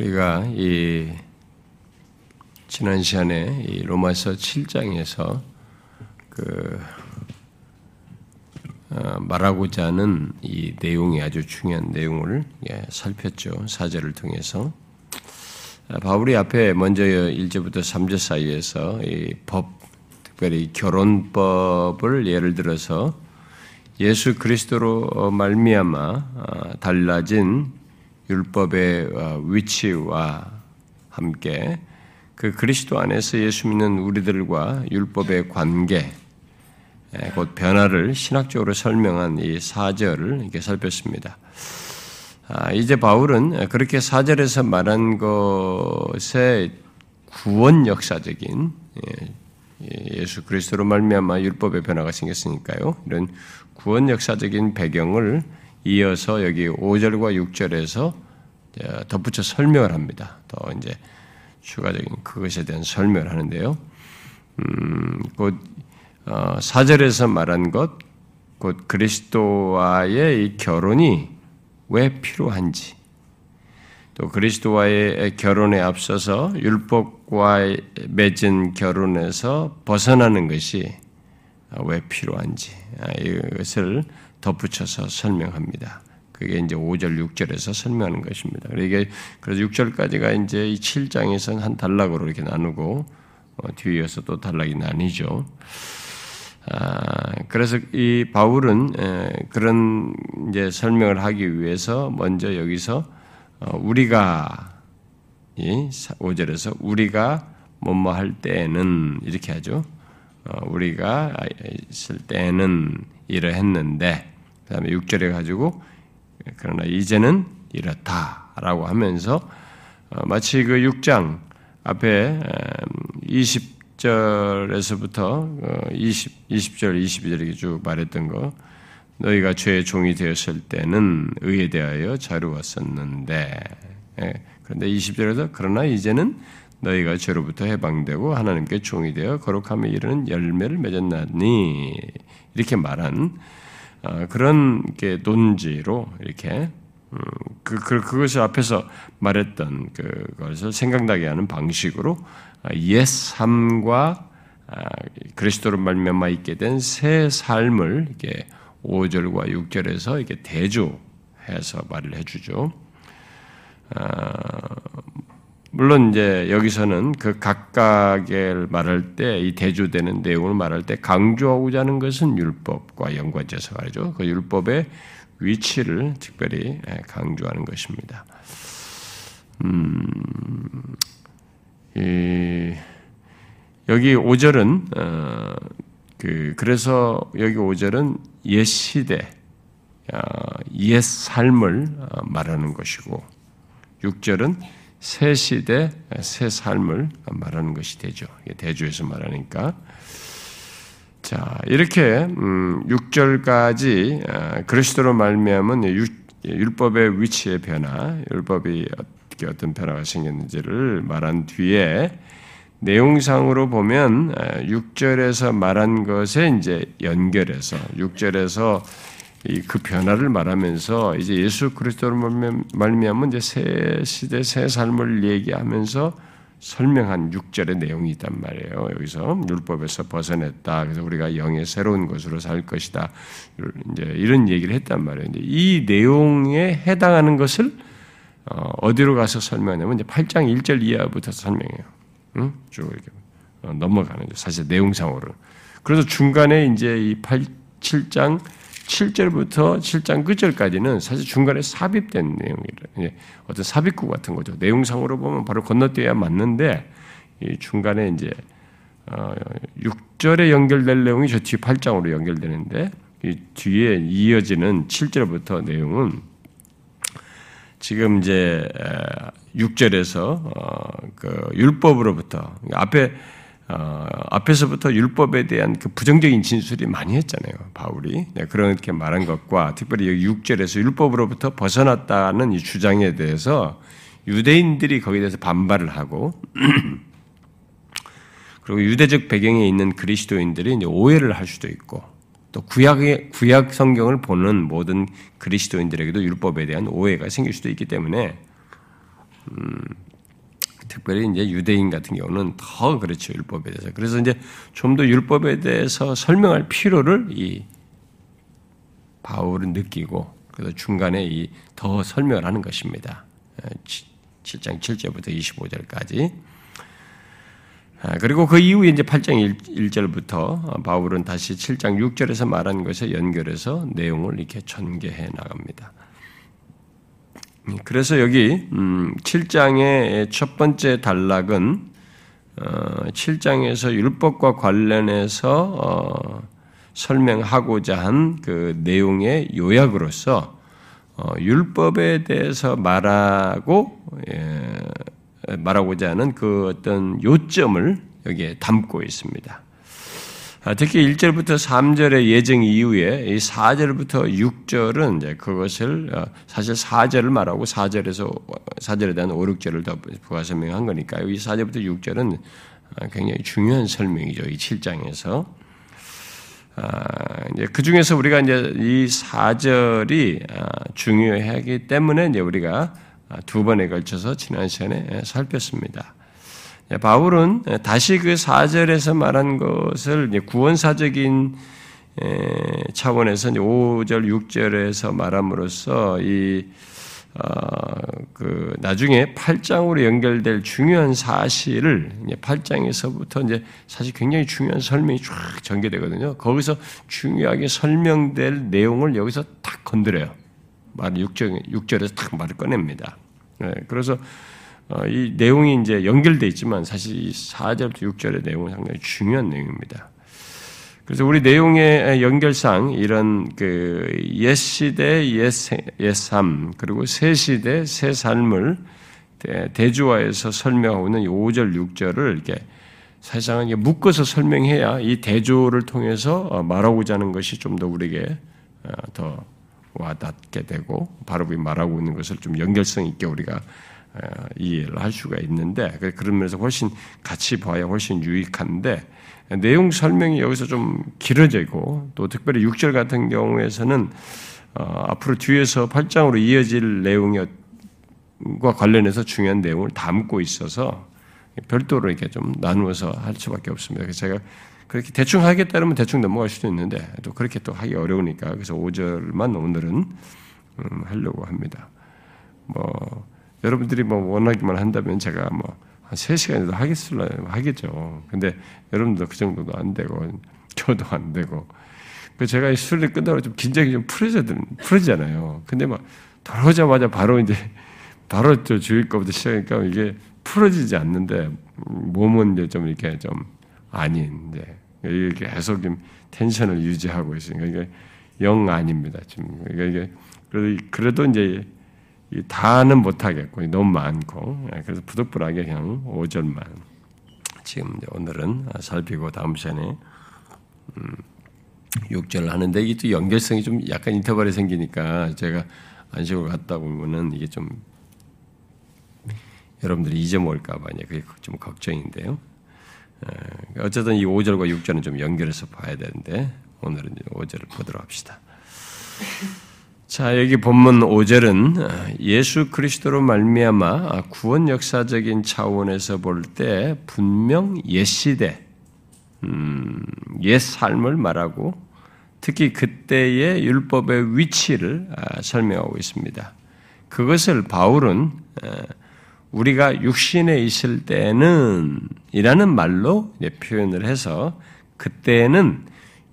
우리가 이 지난 시간에 이 로마서 7장에서 그 어, 말하고자 하는 이 내용이 아주 중요한 내용을 예, 살폈죠. 사절을 통해서. 아, 바울이 앞에 먼저 1절부터 3절 사이에서 이 법, 특별히 결혼법을 예를 들어서 예수 그리스도로 말미암아 아, 달라진 율법의 어, 위치와 함께 그 그리스도 안에서 예수 믿는 우리들과 율법의 관계, 곧 변화를 신학적으로 설명한 이 사절을 이렇게 살폈습니다. 아, 이제 바울은 그렇게 사절에서 말한 것의 구원 역사적인 예, 예수 그리스도로 말미암아 율법의 변화가 생겼으니까요. 이런 구원 역사적인 배경을 이어서 여기 5절과 6절에서 덧붙여 설명을 합니다. 더 이제 추가적인 그것에 대한 설명을 하는데요. 음, 곧 어, 4절에서 말한 것, 곧 그리스도와의 이 결혼이 왜 필요한지, 또 그리스도와의 결혼에 앞서서 율법과 맺은 결혼에서 벗어나는 것이 왜 필요한지 아, 이것을 덧붙여서 설명합니다. 그게 이제 5절, 6절에서 설명하는 것입니다. 이게 그래서 6절까지가 이제 이 7장에서는 한 단락으로 이렇게 나누고 어, 뒤에서 또 단락이 나뉘죠. 아, 그래서 이 바울은 에, 그런 이제 설명을 하기 위해서 먼저 여기서 어, 우리가 이 5절에서 우리가 뭐뭐 할 때에는 이렇게 하죠. 어, 우리가 있을 때는 이러했는데 그다음에 6절에 가지고 그러나 이제는 이렇다라고 하면서 어, 마치 그 6장 앞에 20절에서부터 20, 20절, 22절에 쭉 말했던 거 너희가 죄의 종이 되었을 때는 의에 대하여 자루었었는데 예, 그런데 20절에서 그러나 이제는 너희가 죄로부터 해방되고 하나님께 종이 되어 거룩함에 이르는 열매를 맺었나니 이렇게 말한 어, 그런 게 논지로 이렇게 음, 그, 그, 그것을 앞에서 말했던 그것을 생각나게 하는 방식으로 어, 옛 삶과 아, 그리스도로 말미암아 있게 된 새 삶을 이렇게 5절과 6절에서 이렇게 대조해서 말을 해주죠. 아, 물론 이제 여기서는 그 각각을 말할 때 이 대조되는 내용을 말할 때 강조하고자 하는 것은 율법과 연관돼서 말이죠. 그 율법의 위치를 특별히 예, 강조하는 것입니다. 음, 이, 여기 5절은 어, 그 그래서 여기 5절은 옛 시대, 어, 옛 삶을 어, 말하는 것이고 6절은 새 시대, 새 삶을 말하는 것이 되죠. 대주에서 말하니까. 자, 이렇게 6절까지 음, 아, 그리스도로 말미암은 율법의 위치의 변화, 율법이 어떻게 어떤 변화가 생겼는지를 말한 뒤에 내용상으로 보면 6절에서 아, 말한 것에 이제 연결해서 6절에서 그 변화를 말하면서 이제 예수 그리스도로 말미암은 이제 새 시대 새 삶을 얘기하면서 설명한 6절의 내용이 있단 말이에요. 여기서 율법에서 벗어냈다. 그래서 우리가 영의 새로운 것으로 살 것이다. 이제 이런 얘기를 했단 말이에요. 이 내용에 해당하는 것을 어, 어디로 가서 설명하냐면 이제 8장 1절 이하부터 설명해요. 응? 쭉 이렇게 어, 넘어가는 사실 내용상으로. 그래서 중간에 이제 이 8, 7장 7절부터 7장 끝절까지는 사실 중간에 삽입된 내용이라 어떤 삽입구 같은 거죠. 내용상으로 보면 바로 건너뛰어야 맞는데 중간에 이제 6절에 어, 연결될 내용이 저 뒤 8장으로 연결되는데 뒤에 이어지는 7절부터 내용은 지금 이제 6절에서 어, 그 율법으로부터 앞에 어, 앞에서부터 율법에 대한 그 부정적인 진술이 많이 했잖아요. 바울이 네, 그렇게 말한 것과 특별히 여기 6절에서 율법으로부터 벗어났다는 이 주장에 대해서 유대인들이 거기에 대해서 반발을 하고 그리고 유대적 배경에 있는 그리스도인들이 오해를 할 수도 있고 또 구약의 구약 성경을 보는 모든 그리스도인들에게도 율법에 대한 오해가 생길 수도 있기 때문에 음, 특별히 이제 유대인 같은 경우는 더 그렇죠 율법에 대해서. 그래서 이제 좀 더 율법에 대해서 설명할 필요를 이 바울은 느끼고 그래서 중간에 이 더 설명을 하는 것입니다. 7장 7절부터 25절까지. 아, 그리고 그 이후에 이제 8장 1, 절부터 바울은 다시 7장 6절에서 말한 것에 연결해서 내용을 이렇게 전개해 나갑니다. 음, 그래서 여기 7장의 음, 첫 번째 단락은 7장에서 어, 율법과 관련해서 어, 설명하고자 한 그 내용의 요약으로서 어, 율법에 대해서 말하고 예, 말하고자 하는 그 어떤 요점을 여기에 담고 있습니다. 아, 특히 1절부터 3절의 예정 이후에 이 4절부터 6절은 이제 그것을 어, 사실 4절을 말하고 4절에서 4절에 대한 5, 6절을 더 부가 설명한 거니까요. 이 4절부터 6절은 어, 굉장히 중요한 설명이죠. 이 7장에서. 아, 이제 그 중에서 우리가 이제 이 4절이 아, 중요하기 때문에 이제 우리가 두 번에 걸쳐서 지난 시간에 살폈습니다. 예, 바울은 다시 그 4절에서 말한 것을 구원사적인 차원에서 5절, 6절에서 말함으로써 이, 어, 그, 나중에 8장으로 연결될 중요한 사실을 8장에서부터 이제 사실 굉장히 중요한 설명이 쫙 전개되거든요. 거기서 중요하게 설명될 내용을 여기서 탁 건드려요. 말 6절, 6절에서 탁 말을 꺼냅니다. 네, 그래서 어, 이 내용이 이제 연결되어 있지만 사실 이 4절부터 6절의 내용은 상당히 중요한 내용입니다. 그래서 우리 내용의 연결상 이런 그 옛 시대 옛삶 그리고 새 시대 새 삶을 대조화해서 설명하고 있는 5절 6절을 이렇게 사실상은 묶어서 설명해야 이 대조를 통해서 어, 말하고자 하는 것이 좀 더 우리에게 어, 더 와닿게 되고 바로 말하고 있는 것을 좀 연결성 있게 우리가 어, 이해를 할 수가 있는데 그런 면에서 훨씬 같이 봐야 훨씬 유익한데 내용 설명이 여기서 좀 길어지고 또 특별히 6절 같은 경우에서는 어, 앞으로 뒤에서 8장으로 이어질 내용과 관련해서 중요한 내용을 담고 있어서 별도로 이렇게 좀 나누어서 할 수밖에 없습니다. 그래서 제가 그렇게 대충 하겠다면 대충 넘어갈 수도 있는데 또 그렇게 또 하기 어려우니까 그래서 5절만 오늘은 음, 하려고 합니다. 뭐 여러분들이 뭐 원하기만 한다면 제가 뭐 한 3시간이라도 하겠을라 하겠죠. 근데 여러분도 그 정도도 안 되고 저도 안 되고 그 제가 수련회 끝나고 좀 긴장이 좀 풀어져 풀어지잖아요. 근데 막 들어오자마자 바로 이제 바로 저 주일 거부터 시작하니까 이게 풀어지지 않는데 몸은 이제 좀 이렇게 좀 아닌 이제 이게 계속 좀 텐션을 유지하고 있으니까 이게 영 아닙니다. 지금 이게 그래도 이제 다는 못하겠고 너무 많고 예, 그래서 부득불하게 그냥 5절만 지금 오늘은 살피고 다음 시간에 6절 음, 하는데 이게 또 연결성이 좀 약간 인터벌이 생기니까 제가 안식을 갔다 보면은 이게 좀 여러분들이 잊어먹을까봐 그게 좀 걱정인데요. 예, 어쨌든 이 5절과 6절은 좀 연결해서 봐야 되는데 오늘은 5절을 보도록 합시다. 자, 여기 본문 5절은 예수 그리스도로 말미암아 구원 역사적인 차원에서 볼 때 분명 옛 시대, 음, 옛 삶을 말하고 특히 그때의 율법의 위치를 아, 설명하고 있습니다. 그것을 바울은 우리가 육신에 있을 때는 이라는 말로 표현을 해서 그때는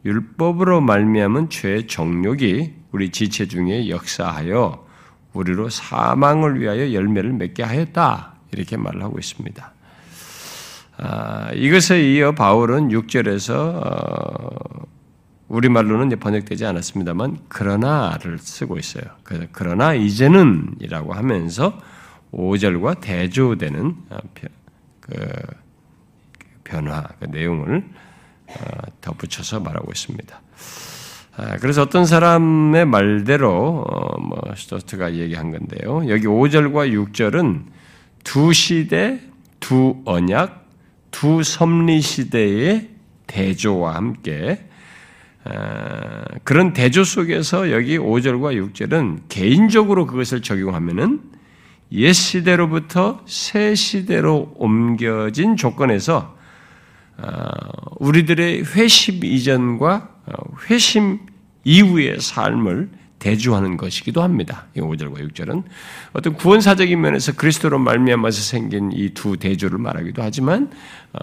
율법으로 말미암은 죄의 정욕이 우리 지체 중에 역사하여 우리로 사망을 위하여 열매를 맺게 하였다. 이렇게 말을 하고 있습니다. 아, 이것에 이어 바울은 6절에서 어, 우리말로는 번역되지 않았습니다만 그러나를 쓰고 있어요. 그러나 이제는 이라고 하면서 5절과 대조되는 어, 그 변화, 그 내용을 어, 덧붙여서 말하고 있습니다. 아, 그래서 어떤 사람의 말대로 어, 뭐 스토트가 얘기한 건데요. 여기 5절과 6절은 두 시대, 두 언약, 두 섭리 시대의 대조와 함께 아, 그런 대조 속에서 여기 5절과 6절은 개인적으로 그것을 적용하면은 옛 시대로부터 새 시대로 옮겨진 조건에서 어, 우리들의 회심 이전과 어, 회심 이후의 삶을 대주하는 것이기도 합니다. 이 5절과 6절은 어떤 구원사적인 면에서 그리스도로 말미암아서 생긴 이 두 대조를 말하기도 하지만 어,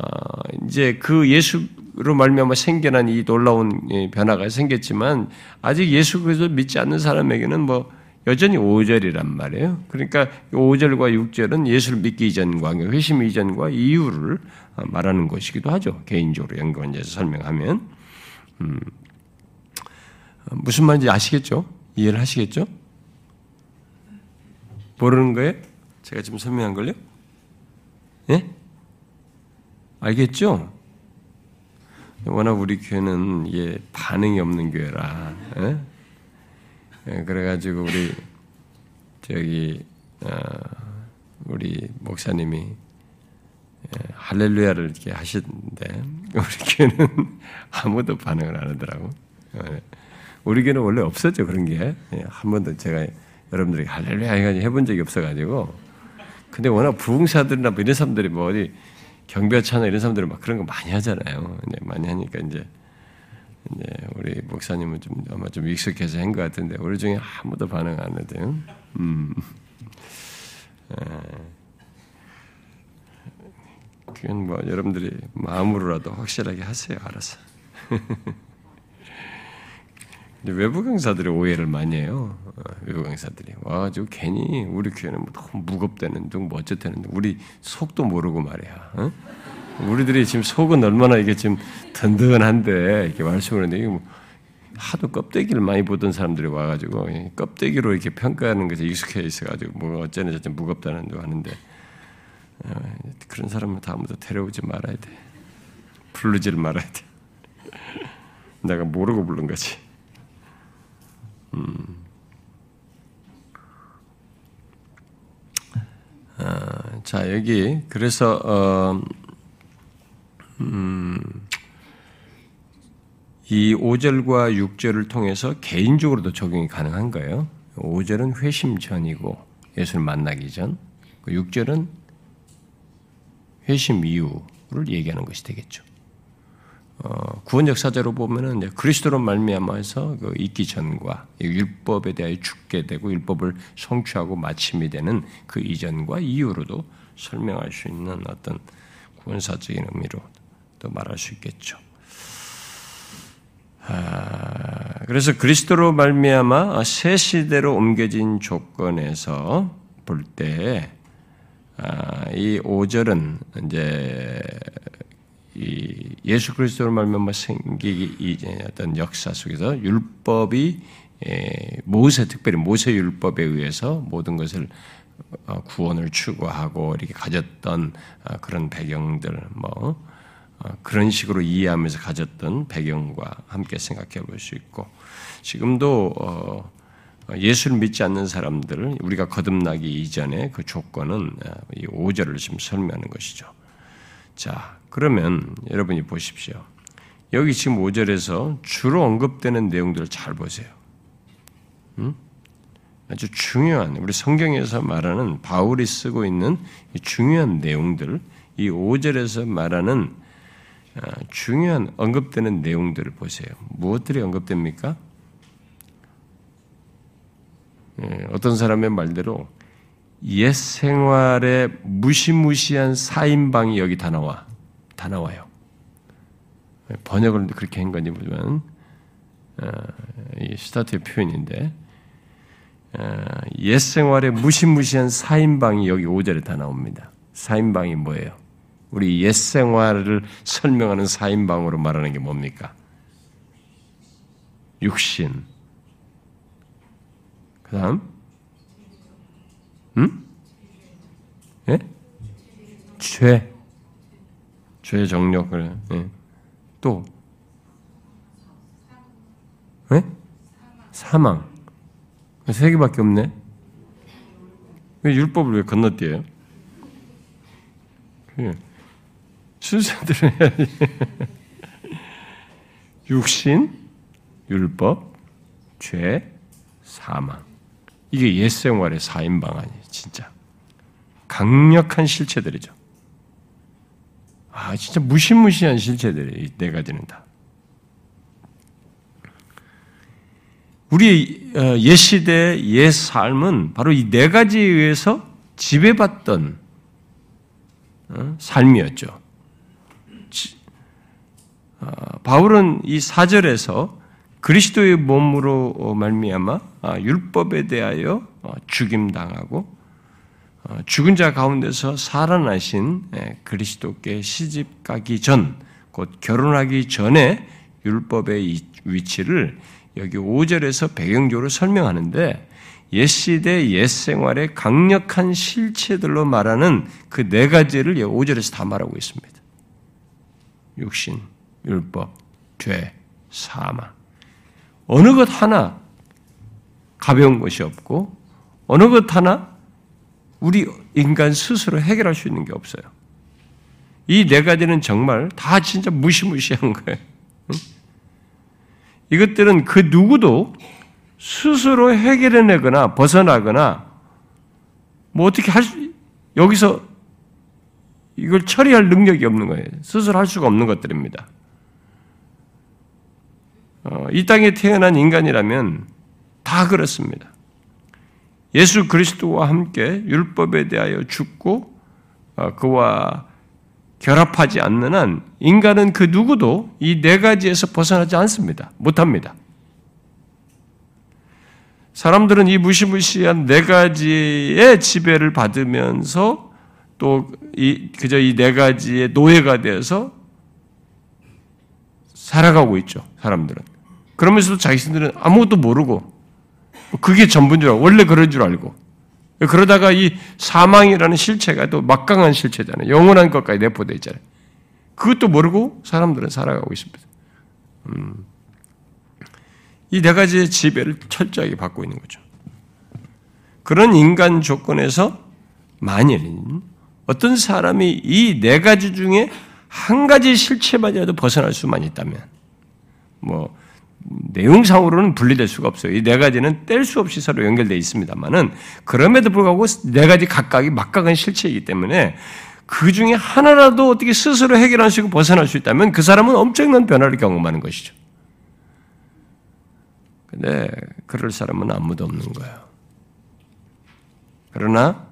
이제 그 예수로 말미암아 생겨난 이 놀라운 변화가 생겼지만 아직 예수 그리스도 믿지 않는 사람에게는 뭐 여전히 5절이란 말이에요. 그러니까 5절과 6절은 예수를 믿기 이전과 회심 이전과 이유를 말하는 것이기도 하죠. 개인적으로 연관해서 설명하면 음, 무슨 말인지 아시겠죠? 이해를 하시겠죠? 모르는 거예요? 제가 지금 설명한 걸요? 예? 알겠죠? 워낙 우리 교회는 예, 반응이 없는 교회라. 예? 예, 그래가지고 우리 저기 어, 우리 목사님이 예, 할렐루야를 이렇게 하시는데 우리 교회는 아무도 반응을 안 하더라고. 예. 우리 교회는 원래 없었죠 그런 게 한 번도 제가 여러분들이 할렐루야 해본 적이 없어가지고 근데 워낙 부흥사들이나 뭐 이런 사람들이 뭐 어디 경배차나 이런 사람들은 막 그런 거 많이 하잖아요. 이제 많이 하니까 이제 이제 우리 목사님은 좀 아마 좀 익숙해서 한 것 같은데 우리 중에 아무도 반응 안 해도요. 음. 그건 뭐 여러분들이 마음으로라도 확실하게 하세요. 알아서. 외부 강사들이 오해를 많이 해요. 어, 외부 강사들이 와가지고 괜히 우리 교회는 뭐 너무 무겁다는 둥, 뭐 어쩌다는 둥, 우리 속도 모르고 말이야. 어? 우리들이 지금 속은 얼마나 이게 지금 든든한데 이렇게 말씀을 하는데 이게 뭐 하도 껍데기를 많이 보던 사람들이 와가지고 껍데기로 이렇게 평가하는 것에 익숙해 있어가지고 뭐 어쩌네 저쩌네 무겁다는 둥 하는데 어, 그런 사람은 다음부터 데려오지 말아야 돼. 부르지를 말아야 돼. 내가 모르고 부른 거지. 음. 아, 자 여기 그래서 어, 음, 이 5절과 6절을 통해서 개인적으로도 적용이 가능한 거예요. 5절은 회심 전이고 예수를 만나기 전, 6절은 회심 이후를 얘기하는 것이 되겠죠. 어, 구원 역사적으로 보면은 이제 그리스도로 말미암아서 그 있기 전과 율법에 대하여 죽게 되고 율법을 성취하고 마침이 되는 그 이전과 이후로도 설명할 수 있는 어떤 구원사적인 의미로 또 말할 수 있겠죠. 아, 그래서 그리스도로 말미암아 새 시대로 옮겨진 조건에서 볼때 아, 이 5절은 이제 이 예수 그리스도로 말미암아 생기기 이제 어떤 역사 속에서 율법이 모세 특별히 모세 율법에 의해서 모든 것을 어, 구원을 추구하고 이렇게 가졌던 어, 그런 배경들 뭐 어, 그런 식으로 이해하면서 가졌던 배경과 함께 생각해 볼 수 있고 지금도 예수를 믿지 않는 사람들 우리가 거듭나기 이전에 그 조건은 이 5절을 지금 설명하는 것이죠. 자, 그러면 여러분이 보십시오. 여기 지금 5절에서 주로 언급되는 내용들을 잘 보세요. 음? 아주 중요한, 우리 성경에서 말하는 바울이 쓰고 있는 중요한 내용들, 이 5절에서 말하는 아, 중요한 언급되는 내용들을 보세요. 무엇들이 언급됩니까? 예, 어떤 사람의 말대로 옛 생활의 무시무시한 사인방이 여기 다 나와. 다 나와요. 번역을 그렇게 한 건지 모르지만, 어, 이 스타트의 표현인데, 어, 옛 생활의 무시무시한 사인방이 여기 5절에 다 나옵니다. 사인방이 뭐예요? 우리 옛 생활을 설명하는 사인방으로 말하는 게 뭡니까? 육신. 그 다음, 음? 예? 죄. 죄 정력, 그래. 예. 또. 예? 사망. 세 개밖에 없네. 왜 율법을 왜 건너뛰어요? 순서대로 해야지. 육신, 율법, 죄, 사망. 이게 옛 생활의 사인방 아니에요, 진짜. 강력한 실체들이죠. 아, 진짜 무시무시한 실체들이 네 가지는 다. 우리 어, 옛 시대 옛 삶은 바로 이 네 가지에 의해서 지배받던 어, 삶이었죠. 어, 바울은 이 사절에서 그리스도의 몸으로 말미암아 율법에 대하여 죽임 당하고 죽은 자 가운데서 살아나신 예, 그리스도께 시집 가기 전, 곧 결혼하기 전에 율법의 위치를 여기 5절에서 배경적으로 설명하는데 옛 시대 옛 생활의 강력한 실체들로 말하는 그 네 가지를 5절에서 다 말하고 있습니다. 육신, 율법, 죄, 사망. 어느 것 하나 가벼운 것이 없고 어느 것 하나 우리 인간 스스로 해결할 수 있는 게 없어요. 이 네 가지는 정말 다 진짜 무시무시한 거예요. 이것들은 그 누구도 스스로 해결해내거나 벗어나거나 뭐 어떻게 할 수, 여기서 이걸 처리할 능력이 없는 거예요. 스스로 할 수가 없는 것들입니다. 어, 이 땅에 태어난 인간이라면 다 그렇습니다. 예수 그리스도와 함께 율법에 대하여 죽고 어, 그와 결합하지 않는 한 인간은 그 누구도 이 네 가지에서 벗어나지 않습니다. 못합니다. 사람들은 이 무시무시한 네 가지의 지배를 받으면서 또 이, 그저 이 네 가지의 노예가 되어서 살아가고 있죠. 사람들은. 그러면서도 자신들은 아무것도 모르고 그게 전부인 줄 알고 원래 그런 줄 알고 그러다가 이 사망이라는 실체가 또 막강한 실체잖아요. 영원한 것까지 내포되어 있잖아요. 그것도 모르고 사람들은 살아가고 있습니다. 음. 이 네 가지의 지배를 철저하게 받고 있는 거죠. 그런 인간 조건에서 만일 어떤 사람이 이 네 가지 중에 한 가지 실체만이라도 벗어날 수만 있다면, 뭐, 내용상으로는 분리될 수가 없어요. 이 네 가지는 뗄 수 없이 서로 연결되어 있습니다만은 그럼에도 불구하고 네 가지 각각이 막강한 실체이기 때문에 그 중에 하나라도 어떻게 스스로 해결할 수 있고 벗어날 수 있다면 그 사람은 엄청난 변화를 경험하는 것이죠. 근데 그럴 사람은 아무도 없는 거예요. 그러나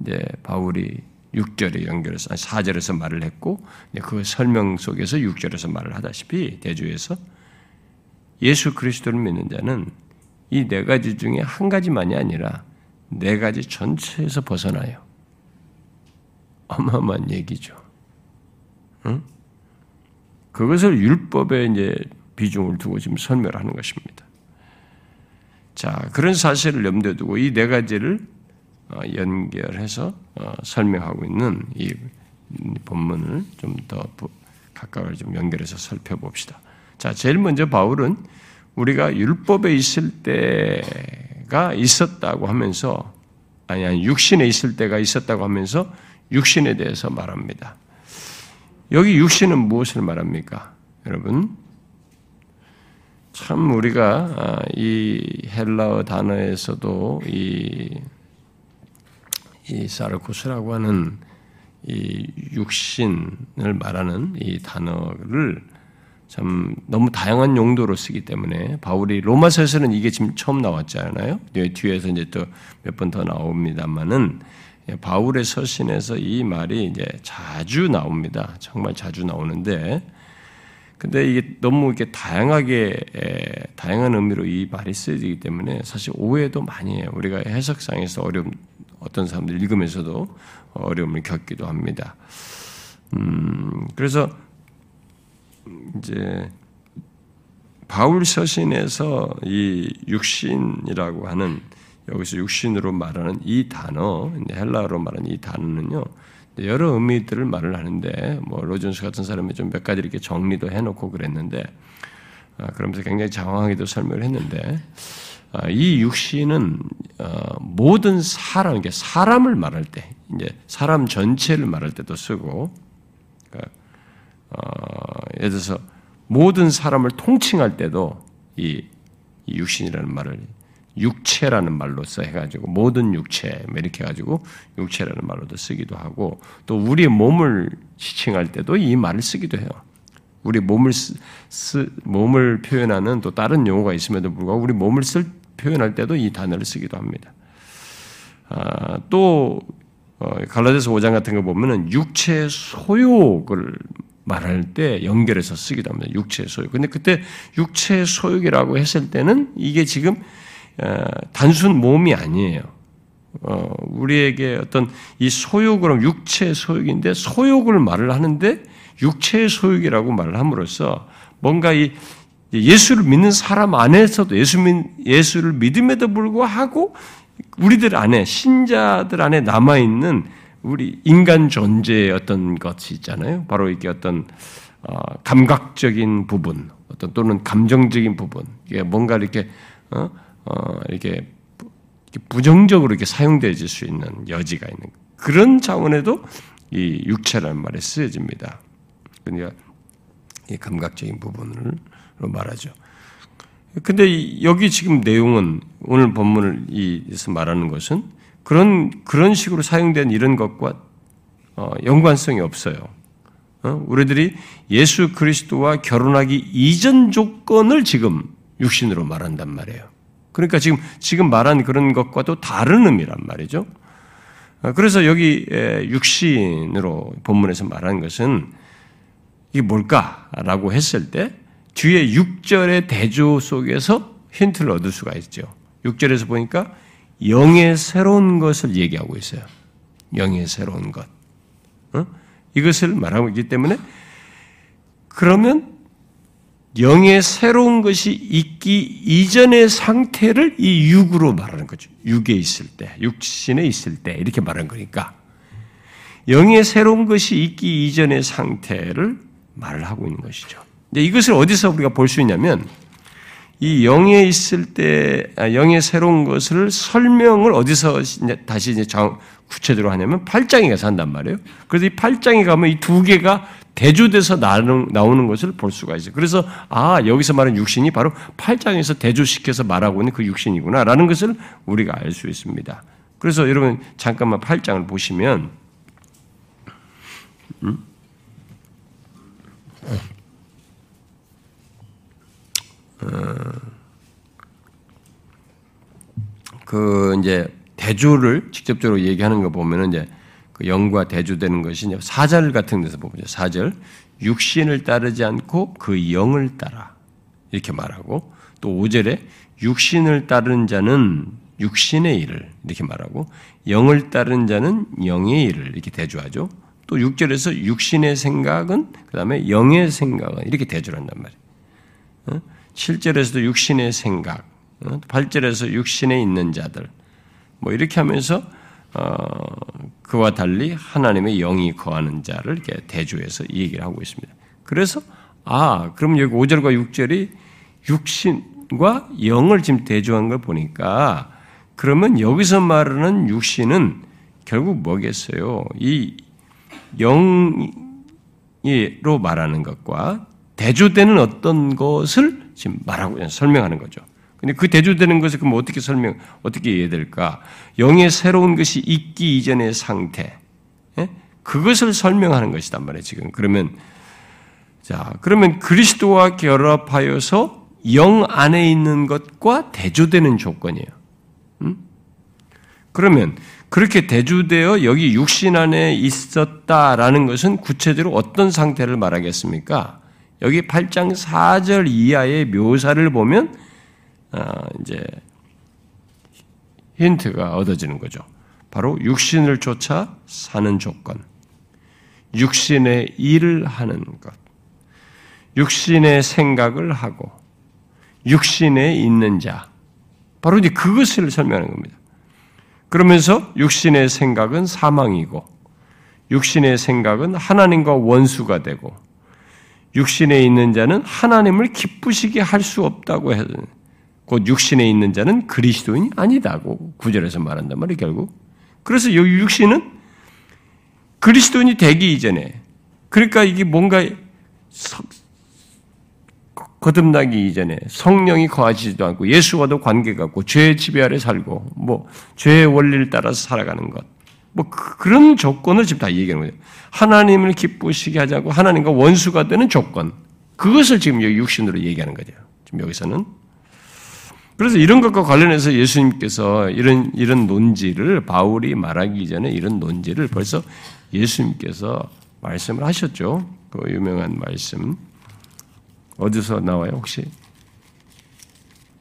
이제 바울이 6절에 연결해서 4절에서 말을 했고 그 설명 속에서 6절에서 말을 하다시피 대주에서 예수 그리스도를 믿는 자는 이 네 가지 중에 한 가지만이 아니라 네 가지 전체에서 벗어나요. 어마어마한 얘기죠. 응? 그것을 율법에 이제 비중을 두고 지금 설명하는 것입니다. 자, 그런 사실을 염두에 두고 이 네 가지를 어, 연결해서 어, 설명하고 있는 이 본문을 좀더 각각을 좀 연결해서 살펴봅시다. 자, 제일 먼저 바울은 우리가 율법에 있을 때가 있었다고 하면서 아니 아니 육신에 있을 때가 있었다고 하면서 육신에 대해서 말합니다. 여기 육신은 무엇을 말합니까? 여러분 참 우리가 아, 이 헬라어 단어에서도 이, 이 사르코스라고 하는 이 육신을 말하는 이 단어를 참 너무 다양한 용도로 쓰기 때문에 바울이 로마서에서는 이게 지금 처음 나왔잖아요. 뒤에서 이제 또 몇 번 더 나옵니다만은 바울의 서신에서 이 말이 이제 자주 나옵니다. 정말 자주 나오는데 근데 이게 너무 이렇게 다양하게 다양한 의미로 이 말이 쓰여지기 때문에 사실 오해도 많이 해요. 우리가 해석상에서 어려움 어떤 사람들 읽으면서도 어려움을 겪기도 합니다. 음, 그래서 이제 바울 서신에서 이 육신이라고 하는 여기서 육신으로 말하는 이 단어, 헬라어로 말하는 이 단어는요, 여러 의미들을 말을 하는데, 뭐, 로준스 같은 사람이 좀 몇 가지 이렇게 정리도 해놓고 그랬는데, 아, 그러면서 굉장히 장황하게도 설명을 했는데, 아, 이 육신은 어, 모든 사람, 사람을 말할 때, 이제 사람 전체를 말할 때도 쓰고, 예를 들어서 모든 사람을 통칭할 때도 이, 이 육신이라는 말을 육체라는 말로써 해가지고 모든 육체 뭐 이렇게 해가지고 육체라는 말로도 쓰기도 하고 또 우리의 몸을 지칭할 때도 이 말을 쓰기도 해요. 우리 몸을 쓰, 쓰, 몸을 표현하는 또 다른 용어가 있음에도 불구하고 우리 몸을 쓸 표현할 때도 이 단어를 쓰기도 합니다. 아, 또 어, 갈라디아서 5장 같은 거 보면은 육체 소욕을 말할 때 연결해서 쓰기도 합니다. 육체 소욕. 근데 그때 육체 소욕이라고 했을 때는 이게 지금 어, 단순 몸이 아니에요. 어, 우리에게 어떤 이 소욕으로 육체 소욕인데 소욕을 말을 하는데 육체의 소욕이라고 말을 함으로써 뭔가 이 예수를 믿는 사람 안에서도 예수 예수를 믿음에도 불구하고 우리들 안에 신자들 안에 남아 있는 우리 인간 존재의 어떤 것이 있잖아요. 바로 이게 어떤 어, 감각적인 부분, 어떤 또는 감정적인 부분, 이게 뭔가 이렇게 어, 어, 이렇게 부정적으로 이렇게 사용되어질 수 있는 여지가 있는 그런 차원에도 이 육체라는 말이 쓰여집니다. 그러니까 이 감각적인 부분을 말하죠. 근데 여기 지금 내용은 오늘 본문을 이서 말하는 것은 그런 그런 식으로 사용된 이런 것과 어, 연관성이 없어요. 어? 우리들이 예수 그리스도와 결혼하기 이전 조건을 지금 육신으로 말한단 말이에요. 그러니까 지금 지금 말한 그런 것과도 다른 의미란 말이죠. 어, 그래서 여기 육신으로 본문에서 말하는 것은 이게 뭘까라고 했을 때 뒤에 6절의 대조 속에서 힌트를 얻을 수가 있죠. 6절에서 보니까 영의 새로운 것을 얘기하고 있어요. 영의 새로운 것. 어? 이것을 말하고 있기 때문에 그러면 영의 새로운 것이 있기 이전의 상태를 이 육으로 말하는 거죠. 육에 있을 때, 육신에 있을 때 이렇게 말하는 거니까 영의 새로운 것이 있기 이전의 상태를 말을 하고 있는 것이죠. 이것을 어디서 우리가 볼 수 있냐면 이 영에 있을 때 아, 영의 새로운 것을 설명을 어디서 다시 이제 구체적으로 하냐면 8장에 가서 한단 말이에요. 그래서 이 8장에 가면 이 두 개가 대조돼서 나오는, 나오는 것을 볼 수가 있어요. 그래서 아 여기서 말하는 육신이 바로 8장에서 대조시켜서 말하고 있는 그 육신이구나라는 것을 우리가 알 수 있습니다. 그래서 여러분 잠깐만 8장을 보시면 음? 그 이제 대조를 직접적으로 얘기하는 거 보면은 이제 그 영과 대조되는 것이 이제 사절 같은 데서 보면 사절 육신을 따르지 않고 그 영을 따라 이렇게 말하고 또 5절에 육신을 따르는 자는 육신의 일을 이렇게 말하고 영을 따르는 자는 영의 일을 이렇게 대조하죠. 또 6절에서 육신의 생각은 그다음에 영의 생각은 이렇게 대조를 한단 말이에요. 7절에서도 육신의 생각, 8절에서 어? 육신에 있는 자들, 뭐 이렇게 하면서 어, 그와 달리 하나님의 영이 거하는 자를 이렇게 대조해서 얘기를 하고 있습니다. 그래서 아, 그럼 여기 5절과 6절이 육신과 영을 지금 대조한 걸 보니까 그러면 여기서 말하는 육신은 결국 뭐겠어요? 이 영으로 말하는 것과 대조되는 어떤 것을 지금 말하고 설명하는 거죠. 근데 그 대조되는 것을 그럼 어떻게 설명, 어떻게 이해해야 될까? 영의 새로운 것이 있기 이전의 상태, 예? 그것을 설명하는 것이단 말이에요, 지금. 그러면, 자, 그러면 그리스도와 결합하여서 영 안에 있는 것과 대조되는 조건이에요. 음? 그러면 그렇게 대조되어 여기 육신 안에 있었다라는 것은 구체적으로 어떤 상태를 말하겠습니까? 여기 8장 4절 이하의 묘사를 보면 아, 이제 힌트가 얻어지는 거죠. 바로 육신을 쫓아 사는 조건, 육신의 일을 하는 것, 육신의 생각을 하고, 육신에 있는 자, 바로 이제 그것을 설명하는 겁니다. 그러면서 육신의 생각은 사망이고, 육신의 생각은 하나님과 원수가 되고, 육신에 있는 자는 하나님을 기쁘시게 할 수 없다고 해서 곧 육신에 있는 자는 그리스도인이 아니다고 구절에서 말한단 말이에요, 결국. 그래서 여기 육신은 그리스도인이 되기 이전에 그러니까 이게 뭔가 거듭나기 이전에 성령이 거하지도 않고 예수와도 관계가 없고 죄의 지배 아래 살고 뭐 죄의 원리를 따라서 살아가는 것. 뭐 그, 런 조건을 지금 다 얘기하는 거예요. 하나님을 기쁘시게 하자고 하나님과 원수가 되는 조건. 그것을 지금 여기 육신으로 얘기하는 거죠. 지금 여기서는. 그래서 이런 것과 관련해서 예수님께서 이런 이런 논지를 바울이 말하기 전에 이런 논지를 벌써 예수님께서 말씀을 하셨죠. 그 유명한 말씀. 어디서 나와요, 혹시?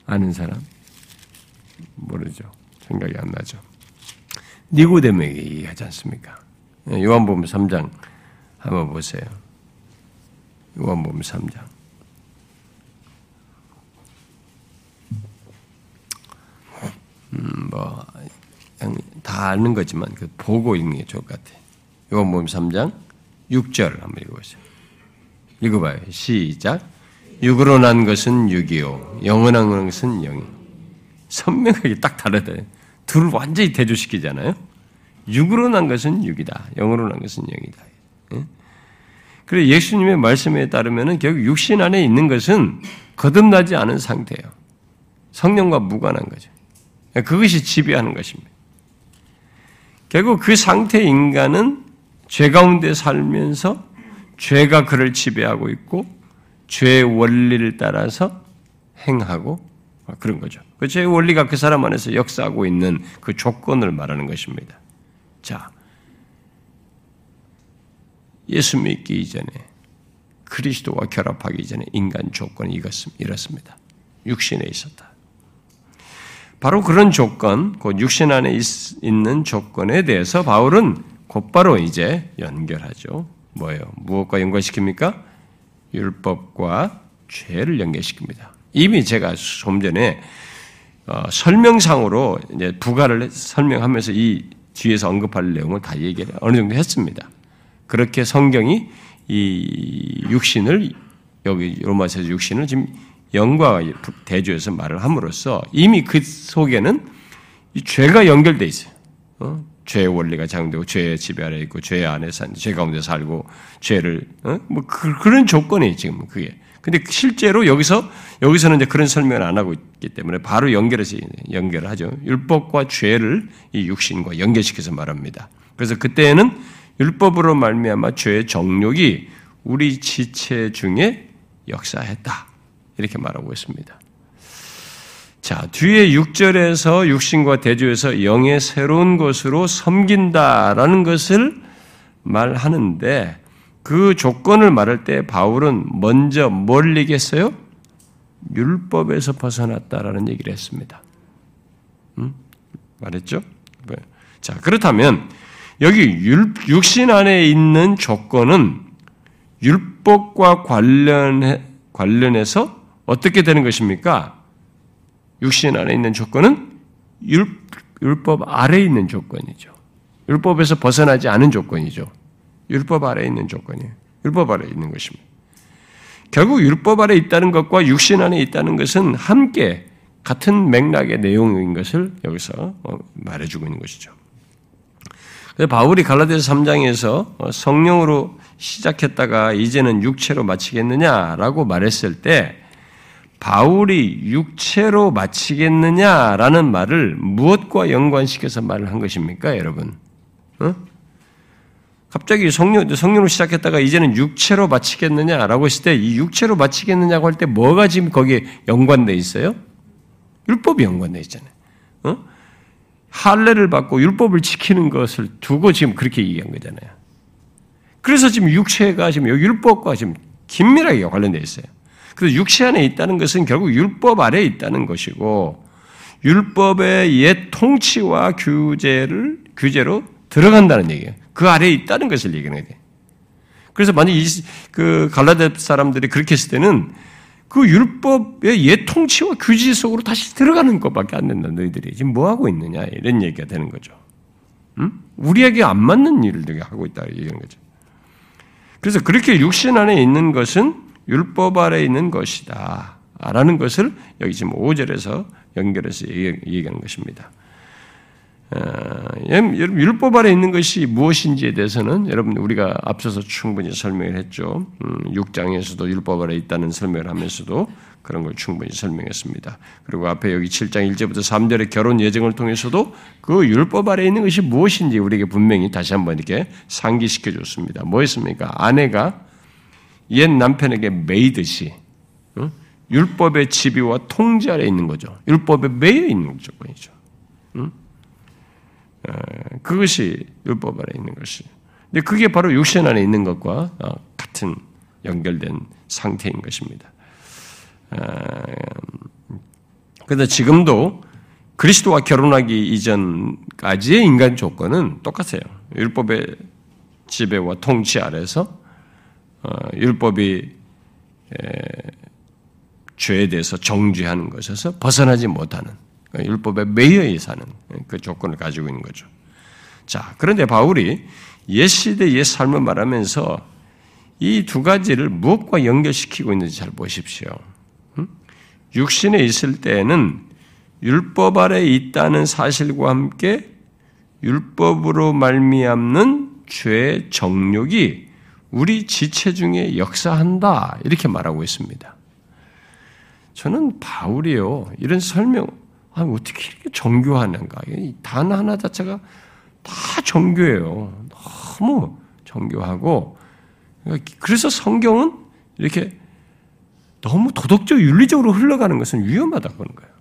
아는 사람? 모르죠. 생각이 안 나죠. 니고데모에게 얘기하지 않습니까? 예, 요한복음 3장 한번 보세요. 요한복음 3장. 음, 뭐, 다 아는 거지만, 그 보고 읽는 게 좋을 것 같아요. 요한복음 3장 6절 한번 읽어보세요. 읽어봐요. 시작. 육으로 난 것은 육이요, 영원한 것은 영이. 선명하게 딱 다르다. 둘을 완전히 대조시키잖아요. 육으로 난 것은 육이다. 영으로 난 것은 영이다. 예? 그래 예수님의 말씀에 따르면 결국 육신 안에 있는 것은 거듭나지 않은 상태예요. 성령과 무관한 거죠. 그것이 지배하는 것입니다. 결국 그 상태 인간은 죄 가운데 살면서 죄가 그를 지배하고 있고 죄의 원리를 따라서 행하고 그런 거죠. 그 죄의 원리가 그 사람 안에서 역사하고 있는 그 조건을 말하는 것입니다. 자, 예수 믿기 이전에 그리스도와 결합하기 전에 인간 조건이 이렇습니다. 육신에 있었다. 바로 그런 조건, 곧 육신 안에 있, 는 조건에 대해서 바울은 곧바로 이제 연결하죠. 뭐예요? 무엇과 연관시킵니까? 율법과 죄를 연결시킵니다. 이미 제가 좀 전에 어, 설명상으로 이제 부가를 설명하면서 이 뒤에서 언급할 내용을 다 얘기를 어느 정도 했습니다. 그렇게 성경이 이 육신을 여기 로마서에서 육신을 지금 영과 대조해서 말을 함으로써 이미 그 속에는 이 죄가 연결돼 있어요. 어? 죄의 원리가 작용되고 죄의 지배 아래 있고 죄 안에 산, 죄 가운데 살고 죄를 어? 뭐 그, 런 조건이 지금 그게. 근데 실제로 여기서 여기서는 이제 그런 설명을 안 하고 있기 때문에 바로 연결해서 연결을 하죠. 율법과 죄를 이 육신과 연결시켜서 말합니다. 그래서 그때에는 율법으로 말미암아 죄의 정욕이 우리 지체 중에 역사했다. 이렇게 말하고 있습니다. 자, 뒤에 6절에서 육신과 대조해서 영의 새로운 것으로 섬긴다라는 것을 말하는데 그 조건을 말할 때 바울은 먼저 뭘 얘기했어요? 율법에서 벗어났다라는 얘기를 했습니다. 음? 말했죠? 네. 자, 그렇다면 여기 율, 육신 안에 있는 조건은 율법과 관련해, 관련해서 어떻게 되는 것입니까? 육신 안에 있는 조건은 율, 율법 아래에 있는 조건이죠. 율법에서 벗어나지 않은 조건이죠. 율법 아래에 있는 조건이에요. 율법 아래에 있는 것입니다. 결국 율법 아래에 있다는 것과 육신 안에 있다는 것은 함께 같은 맥락의 내용인 것을 여기서 어, 말해주고 있는 것이죠. 바울이 갈라디아서 3장에서 어, 성령으로 시작했다가 이제는 육체로 마치겠느냐라고 말했을 때 바울이 육체로 마치겠느냐라는 말을 무엇과 연관시켜서 말을 한 것입니까, 여러분? 어? 갑자기 성령, 성령으로 시작했다가 이제는 육체로 마치겠느냐라고 했을 때 이 육체로 마치겠느냐고 할 때 뭐가 지금 거기에 연관돼 있어요? 율법이 연관돼 있잖아요. 어? 할례를 받고 율법을 지키는 것을 두고 지금 그렇게 얘기한 거잖아요. 그래서 지금 육체가 지금 율법과 지금 긴밀하게 관련되어 있어요. 그래서 육체 안에 있다는 것은 결국 율법 아래에 있다는 것이고 율법의 옛 통치와 규제를 규제로 들어간다는 얘기예요. 그 아래에 있다는 것을 얘기하는 거예요. 그래서 만약 그 갈라데 사람들이 그렇게 했을 때는 그 율법의 옛 통치와 규제 속으로 다시 들어가는 것밖에 안 된다. 너희들이 지금 뭐 하고 있느냐 이런 얘기가 되는 거죠. 응? 우리에게 안 맞는 일을 하고 있다 얘기하는 거죠. 그래서 그렇게 육신 안에 있는 것은 율법 아래 있는 것이다. 라는 것을 여기 지금 5절에서 연결해서 얘기하는 것입니다. 어, 율법 아래 있는 것이 무엇인지에 대해서는 여러분 우리가 앞서서 충분히 설명을 했죠. 6장에서도 음, 율법 아래 있다는 설명을 하면서도 그런 걸 충분히 설명했습니다. 그리고 앞에 여기 7장 1절부터 3절의 결혼 예정을 통해서도 그 율법 아래 있는 것이 무엇인지 우리에게 분명히 다시 한번 이렇게 상기시켜 줬습니다. 뭐였습니까? 아내가 옛 남편에게 매이듯이 율법의 지비와 통제 아래 있는 거죠. 율법에 매여 있는 조건이죠. 그것이 율법 아래 있는 것이. 근데 그게 바로 육신 안에 있는 것과 어, 같은 연결된 상태인 것입니다. 그런데 지금도 그리스도와 결혼하기 이전까지의 인간 조건은 똑같아요. 율법의 지배와 통치 아래서 어, 율법이 죄에 대해서 정죄하는 것에서 벗어나지 못하는 율법에 매여 사는 그 조건을 가지고 있는 거죠. 자, 그런데 바울이 옛 시대 옛 삶을 말하면서 이 두 가지를 무엇과 연결시키고 있는지 잘 보십시오. 육신에 있을 때에는 율법 아래 있다는 사실과 함께 율법으로 말미암는 죄의 정욕이 우리 지체 중에 역사한다 이렇게 말하고 있습니다. 저는 바울이요 이런 설명 아, 어떻게 이렇게 정교하는가? 단 하나 자체가 다 정교해요. 너무 정교하고 그래서 성경은 이렇게 너무 도덕적 윤리적으로 흘러가는 것은 위험하다고 하는 거예요.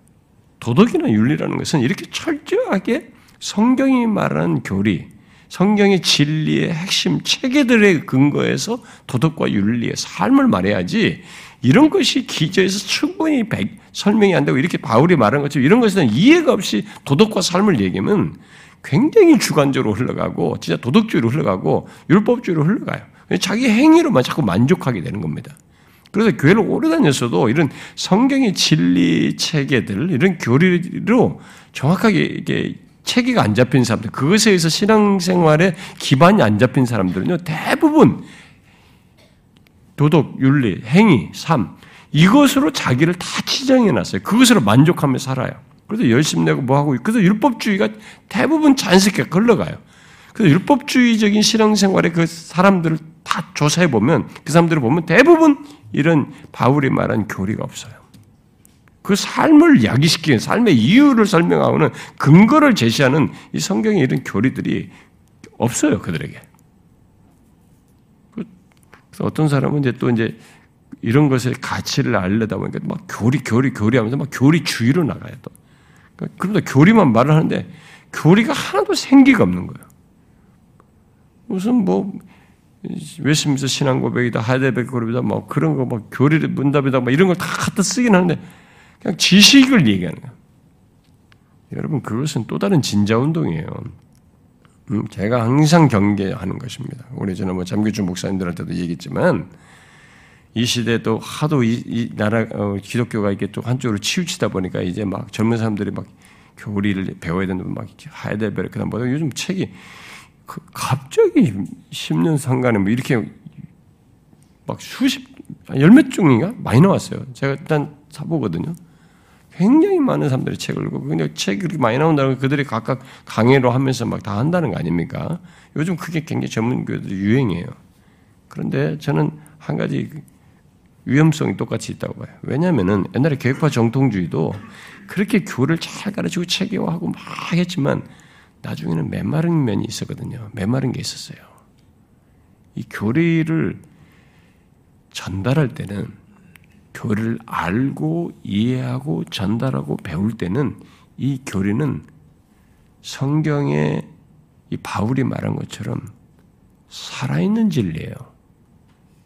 도덕이나 윤리라는 것은 이렇게 철저하게 성경이 말하는 교리, 성경의 진리의 핵심 체계들의 근거에서 도덕과 윤리의 삶을 말해야지 이런 것이 기저에서 충분히 설명이 안 되고 이렇게 바울이 말한 것처럼 이런 것에는 이해가 없이 도덕과 삶을 얘기하면 굉장히 주관적으로 흘러가고 진짜 도덕주의로 흘러가고 율법주의로 흘러가요. 자기 행위로만 자꾸 만족하게 되는 겁니다. 그래서 교회를 오래 다녔어도 이런 성경의 진리 체계들, 이런 교리로 정확하게 이게 체계가 안 잡힌 사람들, 그것에 의해서 신앙생활에 기반이 안 잡힌 사람들은요, 대부분 도덕, 윤리, 행위, 삶, 이것으로 자기를 다 치장해 놨어요. 그것으로 만족하며 살아요. 그래서 열심히 내고 뭐 하고, 그래서 율법주의가 대부분 자연스럽게 흘러가요. 그래서 율법주의적인 신앙생활에 그 사람들을 다 조사해 보면, 그 사람들을 보면 대부분 이런 바울이 말한 교리가 없어요. 그 삶을 야기시키는 삶의 이유를 설명하고는 근거를 제시하는 이 성경의 이런 교리들이 없어요, 그들에게. 어떤 사람은 이제 또 이제 이런 것의 가치를 알려다 보니까 막 교리, 교리, 교리 하면서 막 교리주의로 나가요, 또. 그러니까 그러다 교리만 말을 하는데 교리가 하나도 생기가 없는 거예요. 무슨 뭐, 웨스민스 신앙 고백이다, 하이델베르 고백이다, 뭐 그런 거, 뭐 교리를 문답이다, 뭐 이런 걸 다 갖다 쓰긴 하는데 그냥 지식을 얘기하는 거예요. 여러분, 그것은 또 다른 진자 운동이에요. 음, 제가 항상 경계하는 것입니다. 오래전에 뭐 잠규준 목사님들한테도 얘기했지만 이 시대에 또 하도 이, 이 나라 어, 기독교가 이게 또 한쪽으로 치우치다 보니까 이제 막 젊은 사람들이 막 교리를 배워야 된다고 막 하이델베르 그다음 뭐 요즘 책이 그 갑자기 10년 상간에 뭐 이렇게 막 수십 열몇 종인가 많이 나왔어요. 제가 일단 사보거든요. 굉장히 많은 사람들이 책을 읽고 근데 책이 그렇게 많이 나온다는 건 그들이 각각 강의로 하면서 막 다 한다는 거 아닙니까? 요즘 그게 굉장히 전문교들 유행이에요. 그런데 저는 한 가지 위험성이 똑같이 있다고 봐요. 왜냐하면은 옛날에 계획화 정통주의도 그렇게 교를 잘 가르치고 체계화하고 막 했지만 나중에는 메마른 면이 있었거든요. 메마른 게 있었어요. 이 교리를 전달할 때는 교리를 알고 이해하고 전달하고 배울 때는 이 교리는 성경에 이 바울이 말한 것처럼 살아있는 진리예요.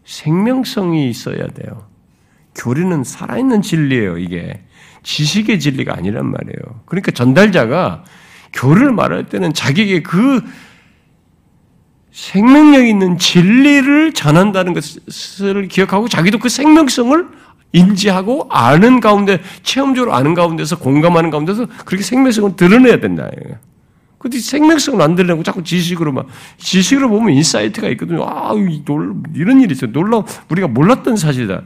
생명성이 있어야 돼요. 교리는 살아있는 진리예요, 이게. 지식의 진리가 아니란 말이에요. 그러니까 전달자가 교리를 말할 때는 자기에게 그 생명력 있는 진리를 전한다는 것을 기억하고 자기도 그 생명성을 인지하고 아는 가운데 체험적으로 아는 가운데서 공감하는 가운데서 그렇게 생명성을 드러내야 된다. 근데 생명성을 안 드러내고 자꾸 지식으로 막 지식으로 보면 insight가 있거든요. 아, 이런 일이 있어요. 놀라 우리가 몰랐던 사실이다.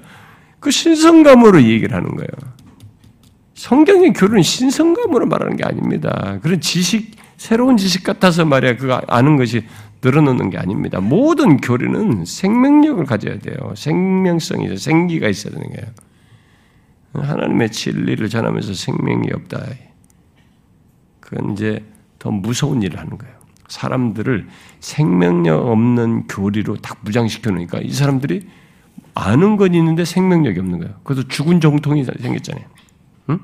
그 신성감으로 얘기를 하는 거예요. 성경의 교류는 신성감으로 말하는 게 아닙니다. 그런 지식 새로운 지식 같아서 말이야 그거 아는 것이 늘어놓는 게 아닙니다. 모든 교리는 생명력을 가져야 돼요. 생명성이 생기가 있어야 되는 거예요. 하나님의 진리를 전하면서 생명이 없다. 그건 이제 더 무서운 일을 하는 거예요. 사람들을 생명력 없는 교리로 딱 무장시켜 놓으니까 이 사람들이 아는 건 있는데 생명력이 없는 거예요. 그래서 죽은 정통이 생겼잖아요. 응?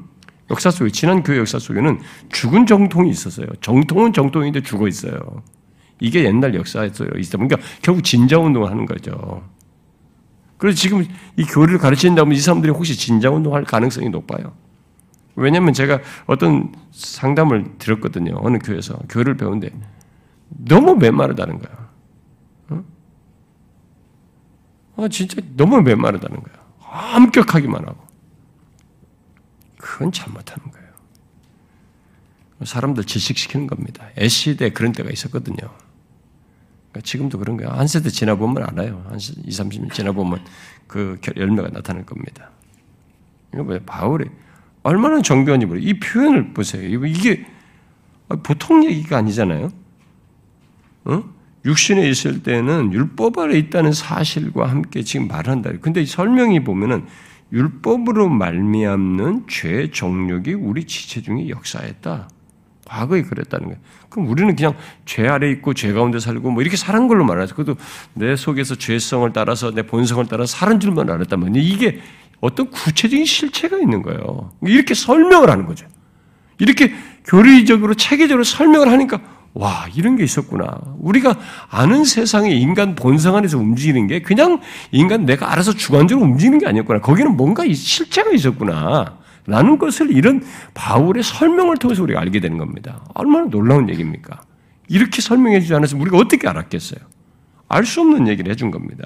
역사 속에 지난 교회 역사 속에는 죽은 정통이 있었어요. 정통은 정통인데 죽어 있어요. 이게 옛날 있다 보니까 결국 진자 운동을 하는 거죠. 그래서 지금 이 교리를 가르친다면 이 사람들이 혹시 진자 운동할 가능성이 높아요. 왜냐하면 제가 어떤 상담을 들었거든요. 어느 교회에서 교회를 배우는데 너무 메마르다는 거야. 어? 아, 진짜 너무 메마르다는 거야. 엄격하기만 하고. 그건 잘못하는 거예요. 사람들 질식시키는 겁니다. 애시대 그런 때가 있었거든요. 그러니까 지금도 그런 거예요. 한 세대 지나보면 알아요. 한 2, 30년 지나보면 그 열매가 나타날 겁니다. 이거 왜 바울이 얼마나 정교한지 모르요. 이 표현을 보세요. 이게 보통 얘기가 아니잖아요. 어? 육신에 있을 때는 율법 아래 있다는 사실과 함께 지금 말한다. 근데 설명이 보면은 율법으로 말미암는 죄 정욕이 우리 지체 중에 역사했다. 과거에 그랬다는 거예요. 그럼 우리는 그냥 죄 아래 있고 죄 가운데 살고 뭐 이렇게 사는 걸로 말하죠. 그것도 내 속에서 죄성을 따라서 내 본성을 따라 사는 줄만 알았다면 이게 어떤 구체적인 실체가 있는 거예요. 이렇게 설명을 하는 거죠. 이렇게 교리적으로 체계적으로 설명을 하니까 와 이런 게 있었구나. 우리가 아는 세상의 인간 본성 안에서 움직이는 게 그냥 인간 내가 알아서 주관적으로 움직이는 게 아니었구나. 거기는 뭔가 실체가 있었구나. 라는 것을 이런 바울의 설명을 통해서 우리가 알게 되는 겁니다. 얼마나 놀라운 얘기입니까? 이렇게 설명해 주지 않았으면 우리가 어떻게 알았겠어요? 알 수 없는 얘기를 해준 겁니다.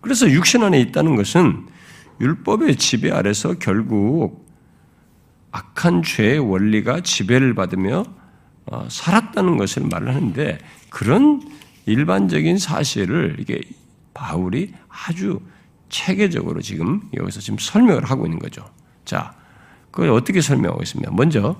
그래서 육신 안에 있다는 것은 율법의 지배 아래서 결국 악한 죄의 원리가 지배를 받으며 어, 살았다는 것을 말 하는데 그런 일반적인 사실을 이게 바울이 아주 체계적으로 지금 여기서 지금 설명을 하고 있는 거죠. 자, 그걸 어떻게 설명하고 있습니다. 먼저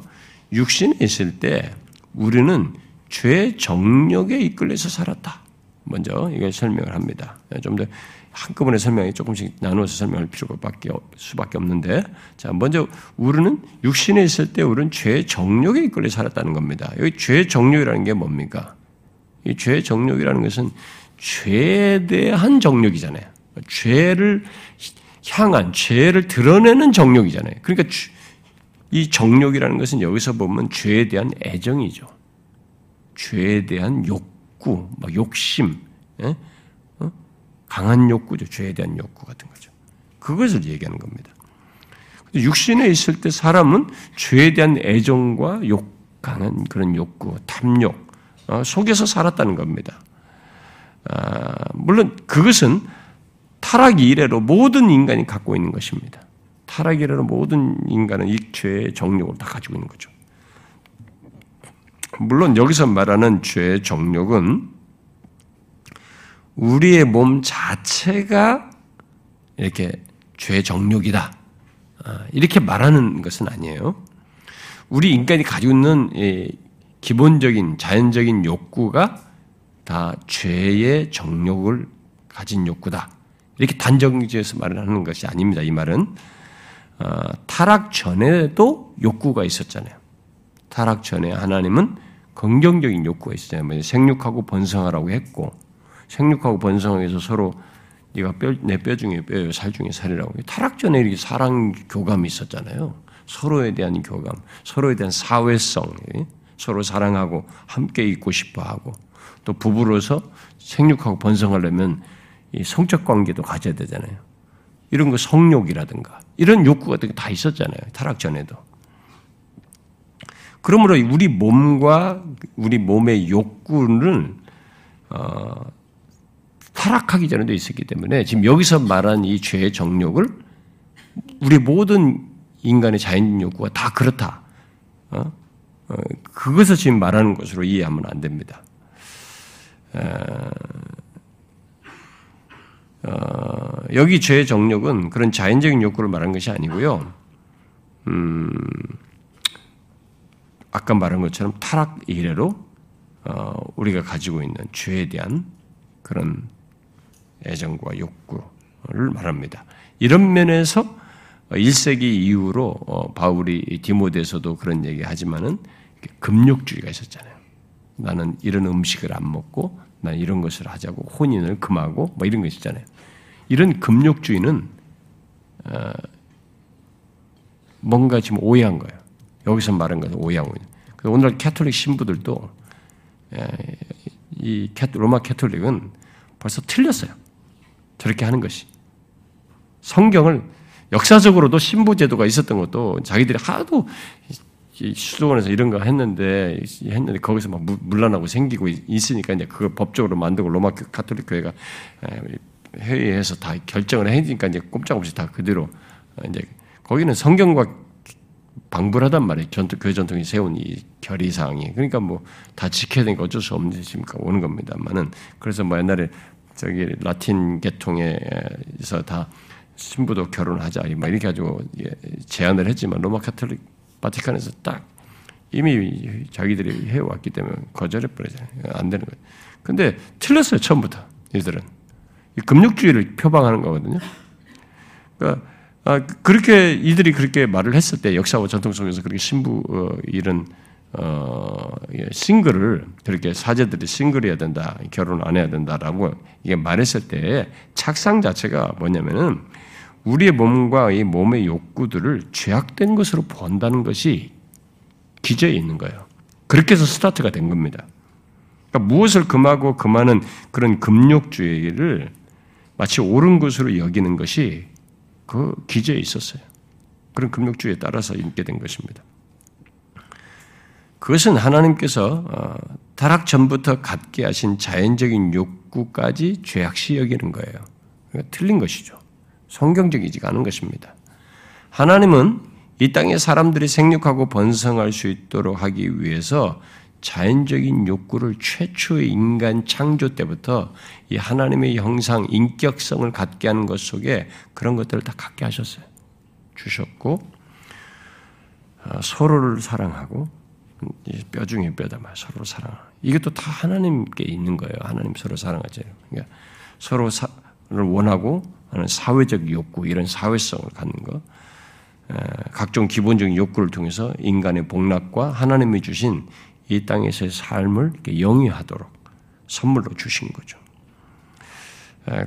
육신에 있을 때 우리는 죄 정력에 이끌려서 살았다. 먼저 이걸 설명을 합니다. 좀 더 한꺼번에 설명이 조금씩 나누어서 설명할 필요밖에 수밖에 없는데, 자 먼저 우리는 육신에 있을 때 우리는 죄 정력에 이끌려 살았다는 겁니다. 여기 죄 정력이라는 게 뭡니까? 이 죄 정력이라는 것은 죄에 대한 정력이잖아요. 죄를 향한 죄를 드러내는 정욕이잖아요. 그러니까 이 정욕이라는 것은 여기서 보면 죄에 대한 애정이죠. 죄에 대한 욕구, 막 욕심, 예? 어? 강한 욕구죠. 죄에 대한 욕구 같은 거죠. 그것을 얘기하는 겁니다. 육신에 있을 때 사람은 죄에 대한 애정과 욕, 강한 그런 욕구, 탐욕 어, 속에서 살았다는 겁니다. 아, 물론 그것은 타락 이래로 모든 인간이 갖고 있는 것입니다. 타락 이래로 모든 인간은 이 죄의 정욕을 다 가지고 있는 거죠. 물론 여기서 말하는 죄의 정욕은 우리의 몸 자체가 이렇게 죄의 정욕이다. 아, 이렇게 말하는 것은 아니에요. 우리 인간이 가지고 있는 기본적인 자연적인 욕구가 다 죄의 정욕을 가진 욕구다. 이렇게 단정지어서 말을 하는 것이 아닙니다. 이 말은 어, 타락 전에도 욕구가 있었잖아요. 타락 전에 하나님은 긍정적인 욕구가 있었잖아요. 뭐 생육하고 번성하라고 했고 생육하고 번성하서 서로 네가 내뼈 중에 뼈요 살 중에 살이라고 타락 전에 이렇게 사랑 교감이 있었잖아요. 서로에 대한 교감, 서로에 대한 사회성, 예? 서로 사랑하고 함께 있고 싶어하고 또 부부로서 생육하고 번성하려면 이 성적 관계도 가져야 되잖아요. 이런 거 성욕이라든가 이런 욕구 같은 게 다 있었잖아요. 타락 전에도. 그러므로 우리 몸과 우리 몸의 욕구는 어, 타락하기 전에도 있었기 때문에 지금 여기서 말한 이 죄의 정욕을 우리 모든 인간의 자연 욕구가 다 그렇다. 어? 어, 그것을 지금 말하는 것으로 이해하면 안 됩니다. 어, 어, 여기 죄의 정력은 그런 자연적인 욕구를 말하는 것이 아니고요. 음, 아까 말한 것처럼 타락 이래로 어, 우리가 가지고 있는 죄에 대한 그런 애정과 욕구를 말합니다. 이런 면에서 1세기 이후로 어, 바울이 디모데에서도 그런 얘기 하지만은 금욕주의가 있었잖아요. 나는 이런 음식을 안 먹고 난 이런 것을 하자고 혼인을 금하고 뭐 이런 거 있잖아요. 이런 금욕주의는 어, 뭔가 지금 오해한 거예요. 여기서 말한 것은 오해하고 있는. 오늘 캐톨릭 신부들도 이 로마 캐톨릭은 벌써 틀렸어요. 저렇게 하는 것이. 성경을 역사적으로도 신부 제도가 있었던 것도 자기들이 하도 수도원에서 이런 거 했는데 했는데 거기서 막 물러나고 생기고 있으니까 이제 그걸 법적으로 만들고 로마 카톨릭 교회가 회의해서 다 결정을 해니까 이제 꼼짝없이 다 그대로 이제 거기는 성경과 방불하단 말이에요. 전통 교회 전통이 세운 이 결의 사항이 그러니까 뭐 다 지켜야 되니까 어쩔 수 없는 짓입니까 오는 겁니다만은 그래서 뭐 옛날에 저기 라틴 계통에서 다 신부도 결혼하자 뭐 이렇게 가지고 제안을 했지만 로마 카톨릭 바티칸에서 딱 이미 자기들이 해왔기 때문에 거절해 버리잖아요. 안 되는 거예요. 근데 틀렸어요 처음부터 이들은 금육주의를 표방하는 거거든요. 그러니까 아, 그렇게 이들이 그렇게 말을 했을 때 역사와 전통 속에서 그렇게 신부 어, 이런 어, 예, 싱글을 그렇게 사제들이 싱글해야 된다, 결혼 안 해야 된다라고 이게 말했을 때 착상 자체가 뭐냐면은 우리의 몸과 이 몸의 욕구들을 죄악된 것으로 본다는 것이 기저에 있는 거예요. 그렇게 해서 스타트가 된 겁니다. 그러니까 무엇을 금하고 금하는 그런 금욕주의를 마치 옳은 것으로 여기는 것이 그 기저에 있었어요. 그런 금욕주의에 따라서 있게 된 것입니다. 그것은 하나님께서 어, 타락 전부터 갖게 하신 자연적인 욕구까지 죄악시 여기는 거예요. 그러니까 틀린 것이죠. 성경적이지가 않은 것입니다. 하나님은 이 땅에 사람들이 생육하고 번성할 수 있도록 하기 위해서 자연적인 욕구를 최초의 인간 창조 때부터 이 하나님의 형상, 인격성을 갖게 하는 것 속에 그런 것들을 다 갖게 하셨어요. 주셨고, 어, 서로를 사랑하고, 뼈 중에 뼈다 말 서로 사랑. 이것도 다 하나님께 있는 거예요. 하나님 서로 사랑하죠. 그러니까 서로를 원하고 하는 사회적 욕구, 이런 사회성을 갖는 것, 각종 기본적인 욕구를 통해서 인간의 복락과 하나님이 주신 이 땅에서의 삶을 영위하도록 선물로 주신 거죠.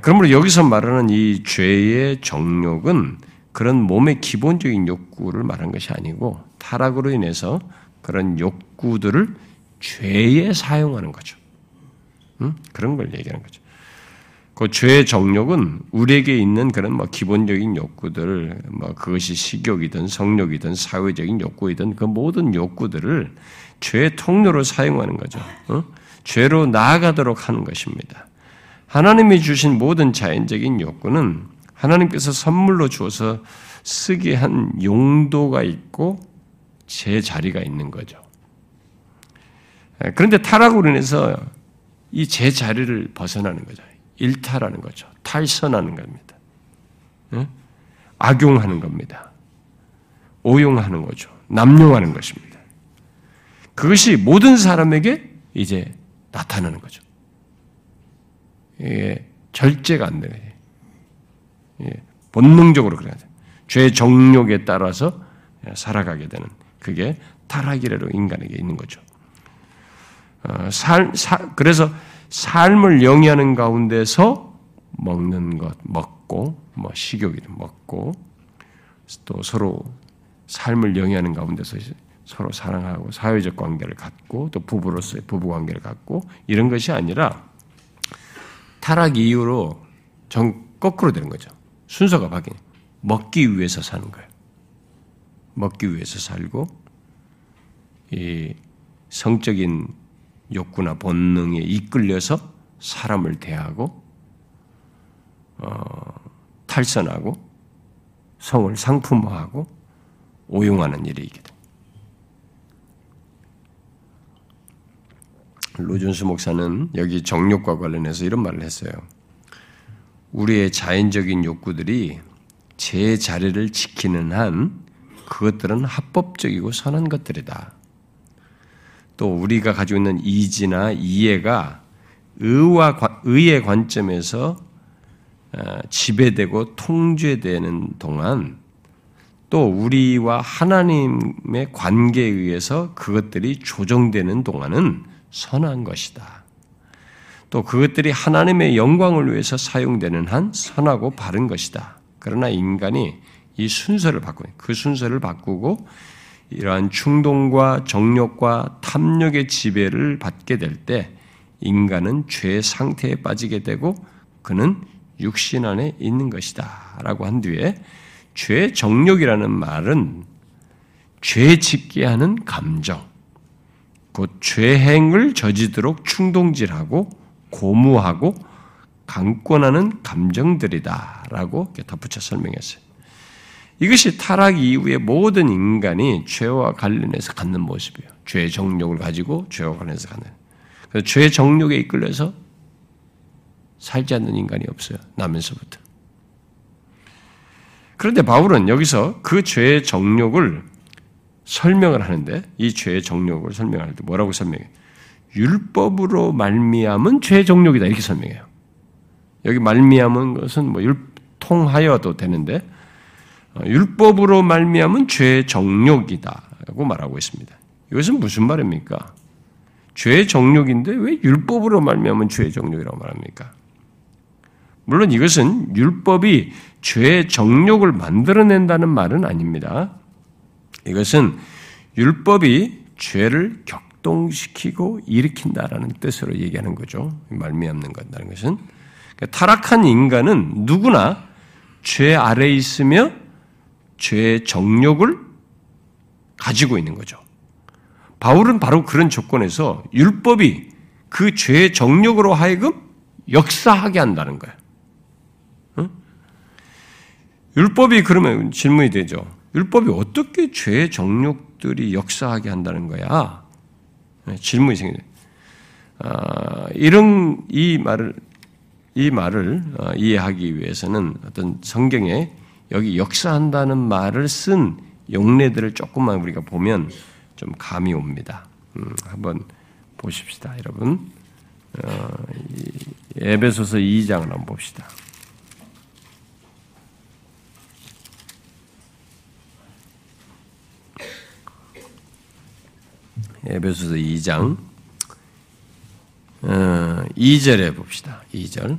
그러므로 여기서 말하는 이 죄의 정욕은 그런 몸의 기본적인 욕구를 말한 것이 아니고 타락으로 인해서 그런 욕구들을 죄에 사용하는 거죠. 음? 그런 걸 얘기하는 거죠. 그 죄의 정욕은 우리에게 있는 그런 뭐 기본적인 욕구들, 뭐 그것이 식욕이든 성욕이든 사회적인 욕구이든 그 모든 욕구들을 죄의 통로로 사용하는 거죠. 어? 죄로 나아가도록 하는 것입니다. 하나님이 주신 모든 자연적인 욕구는 하나님께서 선물로 주어서 쓰게 한 용도가 있고 제 자리가 있는 거죠. 그런데 타락으로 인해서 이 제 자리를 벗어나는 거죠. 일탈하는 거죠. 탈선하는 겁니다. 악용하는 겁니다. 오용하는 거죠. 남용하는 것입니다. 그것이 모든 사람에게 이제 나타나는 거죠. 예, 절제가 안 되는 예, 본능적으로 그래야 돼. 죄 정욕에 따라서 살아가게 되는 그게 타락이래로 인간에게 있는 거죠. 어, 살, 사, 그래서 삶을 영위하는 가운데서 먹는 것, 먹고, 뭐 식욕이든 먹고, 또 서로 삶을 영위하는 가운데서 서로 사랑하고 사회적 관계를 갖고 또 부부로서의 부부 관계를 갖고 이런 것이 아니라 타락 이후로 정 거꾸로 되는 거죠. 순서가 바뀌는. 먹기 위해서 사는 거예요. 먹기 위해서 살고 이 성적인 욕구나 본능에 이끌려서 사람을 대하고 어, 탈선하고 성을 상품화하고 오용하는 일이 있게 됩니다. 로준수 목사는 여기 정욕과 관련해서 이런 말을 했어요. 우리의 자연적인 욕구들이 제 자리를 지키는 한 그것들은 합법적이고 선한 것들이다. 또 우리가 가지고 있는 이지나 이해가 의와 의의 관점에서 어, 지배되고 통제되는 동안 또 우리와 하나님의 관계에 의해서 그것들이 조정되는 동안은 선한 것이다. 또 그것들이 하나님의 영광을 위해서 사용되는 한 선하고 바른 것이다. 그러나 인간이 이 순서를 바꾸는 그 순서를 바꾸고 이러한 충동과 정욕과 탐욕의 지배를 받게 될 때 인간은 죄 상태에 빠지게 되고 그는 육신 안에 있는 것이다. 라고 한 뒤에 죄 정욕이라는 말은 죄 짓게 하는 감정, 곧 죄행을 저지도록 충동질하고 고무하고 강권하는 감정들이다라고 덧붙여 설명했어요. 이것이 타락 이후에 모든 인간이 죄와 관련해서 갖는 모습이에요. 죄 정욕을 가지고 죄와 관련해서 갖는. 그래서 죄 정욕에 이끌려서 살지 않는 인간이 없어요. 나면서부터. 그런데 바울은 여기서 그 죄의 정욕을 설명을 하는데 이 죄의 정욕을 설명할 때 뭐라고 설명해? 율법으로 말미암은 죄의 정욕이다 이렇게 설명해요. 여기 말미암은 것은 뭐 율 통하여도 되는데 어, 율법으로 말미암은 죄의 정욕이다라고 말하고 있습니다. 이것은 무슨 말입니까? 죄의 정욕인데 왜 율법으로 말미암은 죄의 정욕이라고 말합니까? 물론 이것은 율법이 죄의 정욕을 만들어낸다는 말은 아닙니다. 이것은 율법이 죄를 격동시키고 일으킨다라는 뜻으로 얘기하는 거죠. 말미암는 것이라는 것은 그러니까 타락한 인간은 누구나 죄 아래 있으며 죄의 정욕을 가지고 있는 거죠. 바울은 바로 그런 조건에서 율법이 그 죄의 정욕으로 하여금 역사하게 한다는 거예요. 율법이 그러면 질문이 되죠. 율법이 어떻게 죄의 정욕들이 역사하게 한다는 거야? 네, 질문이 생겨요. 아, 이런 이 말을 이 말을 어, 이해하기 위해서는 어떤 성경에 여기 역사한다는 말을 쓴 용례들을 조금만 우리가 보면 좀 감이 옵니다. 음, 한번 보십시다, 여러분. 어, 에베소서 2장을 한번 봅시다. 에베소서 2장 2절에 어, 봅시다. 2절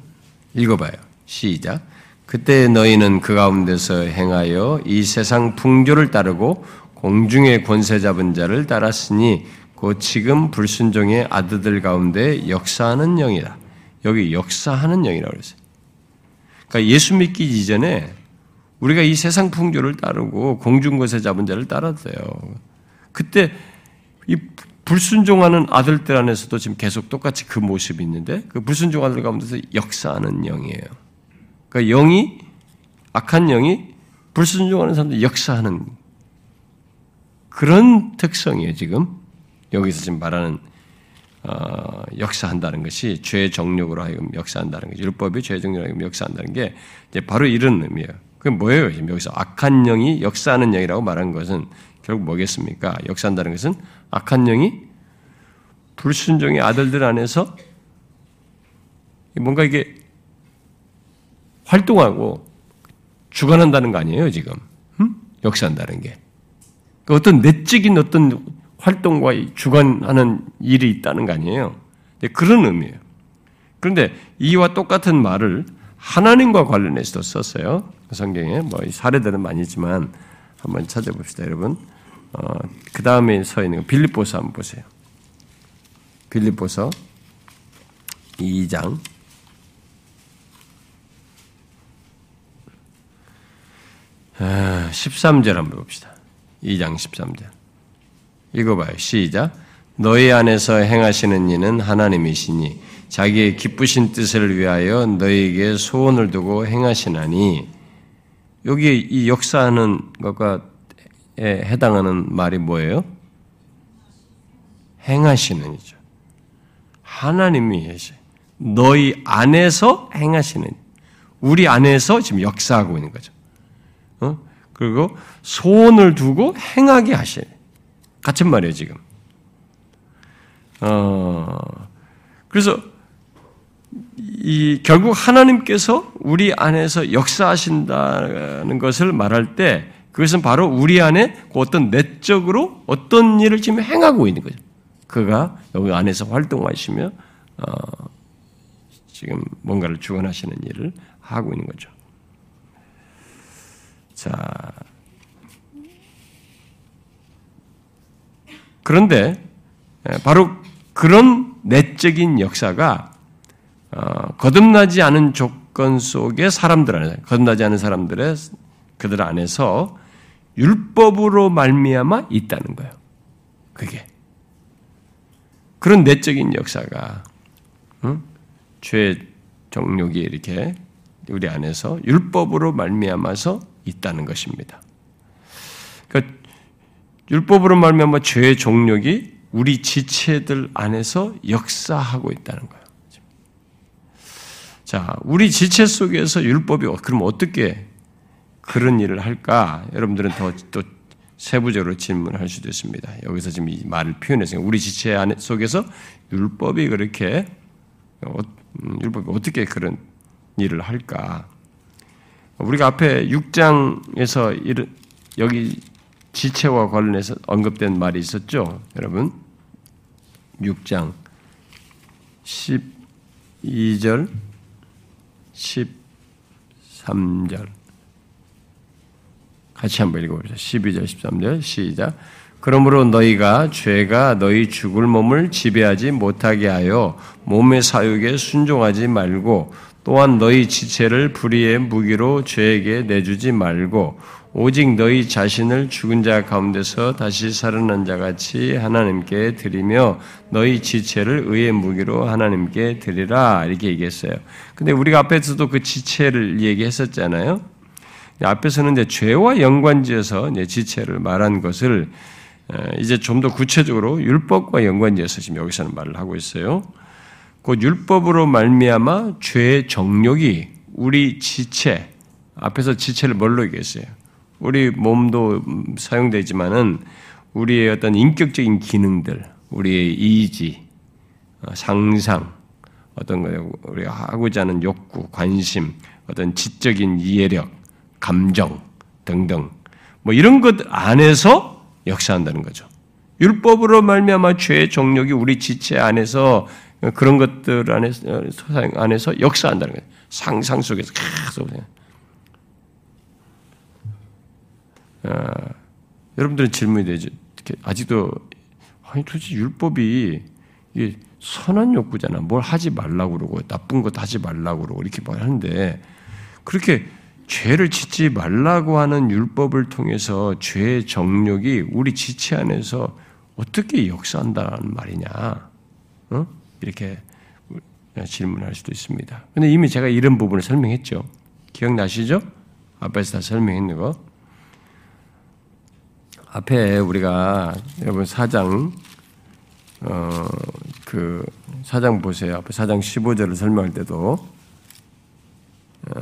읽어봐요. 시작. 그때 너희는 그 가운데서 행하여 이 세상 풍조를 따르고 공중의 권세 잡은 자를 따랐으니 곧 지금 불순종의 아들들 가운데 역사하는 영이다. 여기 역사하는 영이라고 그랬어요. 그러니까 예수 믿기 이전에 우리가 이 세상 풍조를 따르고 공중 권세 잡은 자를 따랐어요. 그때 이 불순종하는 아들들 안에서도 지금 계속 똑같이 그 모습이 있는데 그 불순종 아들 가운데서 역사하는 영이에요. 그러니까 영이 악한 영이 불순종하는 사람들 역사하는 그런 특성이에요. 지금 여기서 지금 말하는 어, 역사한다는 것이 죄 정력으로 하여금 역사한다는 것이 율법이 죄 정력으로 하여금 역사한다는 게 이제 바로 이런 의미예요. 그게 뭐예요? 지금 여기서 악한 영이 역사하는 영이라고 말한 것은 결국 뭐겠습니까? 역사한다는 것은 악한 영이 불순종의 아들들 안에서 뭔가 이게 활동하고 주관한다는 거 아니에요, 지금? 음? 역사한다는 게. 그러니까 어떤 내적인 어떤 활동과 주관하는 일이 있다는 거 아니에요. 그런 의미예요. 그런데 이와 똑같은 말을 하나님과 관련해서도 썼어요. 성경에 뭐 사례들은 많이 있지만 한번 찾아봅시다, 여러분. 어, 그 다음에 서 있는 빌립보서 한번 보세요. 빌립보서 2장 13절 아, 한번 봅시다. 2장 13절. 읽어봐요. 시작. 너희 안에서 행하시는 이는 하나님이시니 자기의 기쁘신 뜻을 위하여 너희에게 소원을 두고 행하시나니 여기 이 역사하는 것과 해당하는 말이 뭐예요? 행하시는 이죠. 하나님이. 너희 안에서 행하시는 우리 안에서 지금 역사하고 있는 거죠. 어? 그리고 소원을 두고 행하게 하시 같은 말이에요, 지금. 어, 그래서 이 결국 하나님께서 우리 안에서 역사하신다는 것을 말할 때 그것은 바로 우리 안에 그 어떤 내적으로 어떤 일을 지금 행하고 있는 거죠. 그가 여기 안에서 활동하시며 어, 지금 뭔가를 주관하시는 일을 하고 있는 거죠. 자, 그런데 바로 그런 내적인 역사가 어, 거듭나지 않은 조건 속의 사람들 안에 거듭나지 않은 사람들의 그들 안에서 율법으로 말미암아 있다는 거예요. 그게 그런 내적인 역사가 응? 죄 정욕이 이렇게 우리 안에서 율법으로 말미암아서 있다는 것입니다. 그러니까 율법으로 말미암아 죄의 종력이 우리 지체들 안에서 역사하고 있다는 거예요. 자, 우리 지체 속에서 율법이 그럼 어떻게 그런 일을 할까? 여러분들은 더 또 세부적으로 질문할 수도 있습니다. 여기서 지금 이 말을 표현해서 우리 지체 안에 속에서 율법이 그렇게 어, 음, 율법이 어떻게 그런 일을 할까? 우리가 앞에 6장에서 여기 지체와 관련해서 언급된 말이 있었죠, 여러분. 6장 12절, 13절. 같이 한번 읽어보죠. 12절, 13절, 시작. 그러므로 너희가 죄가 너희 죽을 몸을 지배하지 못하게 하여 몸의 사육에 순종하지 말고 또한 너희 지체를 불의의 무기로 죄에게 내주지 말고 오직 너희 자신을 죽은 자 가운데서 다시 살아난 자 같이 하나님께 드리며 너희 지체를 의의 무기로 하나님께 드리라 이렇게 얘기했어요. 근데 우리가 앞에서도 그 지체를 얘기했었잖아요. 앞에서는 이제 죄와 연관지어서 이제 지체를 말한 것을 이제 좀 더 구체적으로 율법과 연관지어서 지금 여기서는 말을 하고 있어요. 그 율법으로 말미암아 죄의 정욕이 우리 지체 앞에서 지체를 뭘로 얘기했어요? 우리 몸도 사용되지만은 우리의 어떤 인격적인 기능들, 우리의 이지, 어, 상상, 어떤 거 우리가 하고자 하는 욕구, 관심, 어떤 지적인 이해력, 감정 등등 뭐 이런 것 안에서 역사한다는 거죠. 율법으로 말미암아 죄의 정력이 우리 지체 안에서 그런 것들 안에서, 안에서 역사한다는 거예요. 상상 속에서 계속. 아, 여러분들은 질문이 되죠. 아직도, 아니, 도대체 율법이 이게 선한 욕구잖아. 뭘 하지 말라고 그러고, 나쁜 것 하지 말라고 그러고, 이렇게 말하는데, 그렇게 죄를 짓지 말라고 하는 율법을 통해서 죄의 정력이 우리 지체 안에서 어떻게 역사한다는 말이냐? 어? 이렇게 질문할 수도 있습니다. 근데 이미 제가 이런 부분을 설명했죠. 기억나시죠? 앞에서 다 설명했는 거. 앞에 우리가 여러분 사장 어 그 사장 보세요. 앞에 사장 15절을 설명할 때도 어, 예,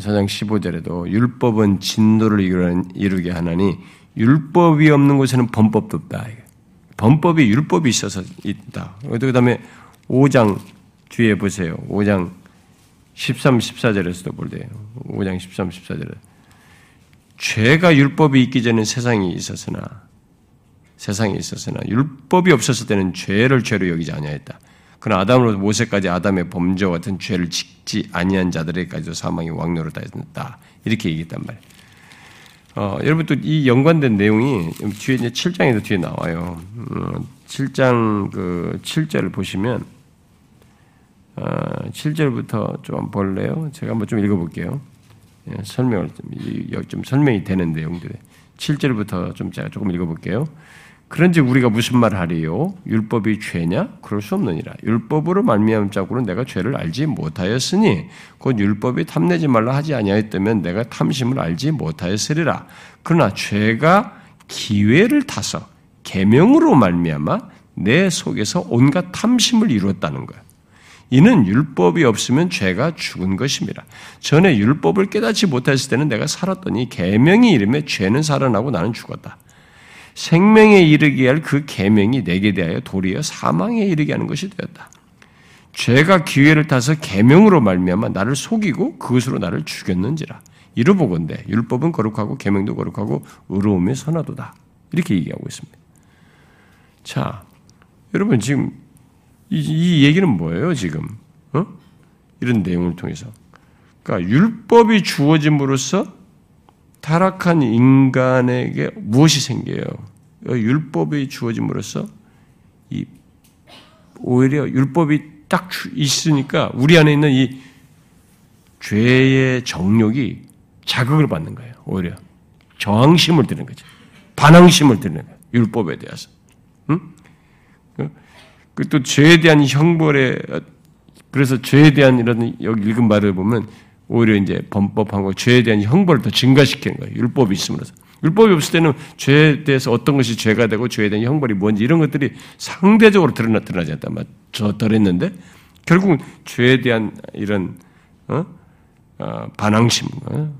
사장 15절에도 율법은 진노를 이루게 하나니 율법이 없는 곳에는 범법도 없다. 범법이 율법이 있어서 있다. 그 다음에 5장 뒤에 보세요. 5장 13, 14절에서도 볼 때요. 5장 13, 14절에. 죄가 율법이 있기 전에 세상이 있었으나, 세상이 있었으나, 율법이 없었을 때는 죄를 죄로 여기지 아니하였다. 그러나 아담으로 모세까지 아담의 범죄와 같은 죄를 짓지 아니한 자들에게까지도 사망이 왕노로 다했다. 이렇게 얘기했단 말이에요. 어, 여러분 또 이 연관된 내용이 뒤에 이제 7장에도 뒤에 나와요. 어, 7장 그 7절을 보시면 어, 7절부터 좀 볼래요? 제가 한번 좀 읽어볼게요. 예, 설명을 좀, 좀 설명이 되는 내용들. 7절부터 좀 제가 조금 읽어볼게요. 그런즉 우리가 무슨 말을 하리요? 율법이 죄냐? 그럴 수 없느니라. 율법으로 말미암은 자고는 내가 죄를 알지 못하였으니 곧 율법이 탐내지 말라 하지 아니하였다면 내가 탐심을 알지 못하였으리라. 그러나 죄가 기회를 타서 계명으로 말미암아 내 속에서 온갖 탐심을 이루었다는 거야. 이는 율법이 없으면 죄가 죽은 것입니다. 전에 율법을 깨닫지 못했을 때는 내가 살았더니 계명이 이름에 죄는 살아나고 나는 죽었다. 생명에 이르게 할 그 계명이 내게 대하여 도리어 사망에 이르게 하는 것이 되었다. 죄가 기회를 타서 계명으로 말미암아 나를 속이고 그것으로 나를 죽였는지라. 이러보건대 율법은 거룩하고 계명도 거룩하고 의로움이 선하도다. 이렇게 얘기하고 있습니다. 자, 여러분 지금 이, 이 얘기는 뭐예요? 지금 어? 이런 내용을 통해서 그러니까 율법이 주어짐으로써 타락한 인간에게 무엇이 생겨요? 율법이 주어짐으로써 이 오히려 율법이 딱 있으니까 우리 안에 있는 이 죄의 정욕이 자극을 받는 거예요. 오히려 저항심을 드는 거죠. 반항심을 드는 거예요. 율법에 대해서. 응? 그또 죄에 대한 형벌에 그래서 죄에 대한 이런 여기 읽은 말을 보면 오히려 이제 범법한 거 죄에 대한 형벌을 더 증가시키는 거예요. 율법이 있음으로써. 율법이 없을 때는 죄에 대해서 어떤 것이 죄가 되고 죄에 대한 형벌이 뭔지 이런 것들이 상대적으로 드러나, 드러나지 않단 말, 저 덜했는데, 결국 죄에 대한 이런, 어? 어, 반항심, 어?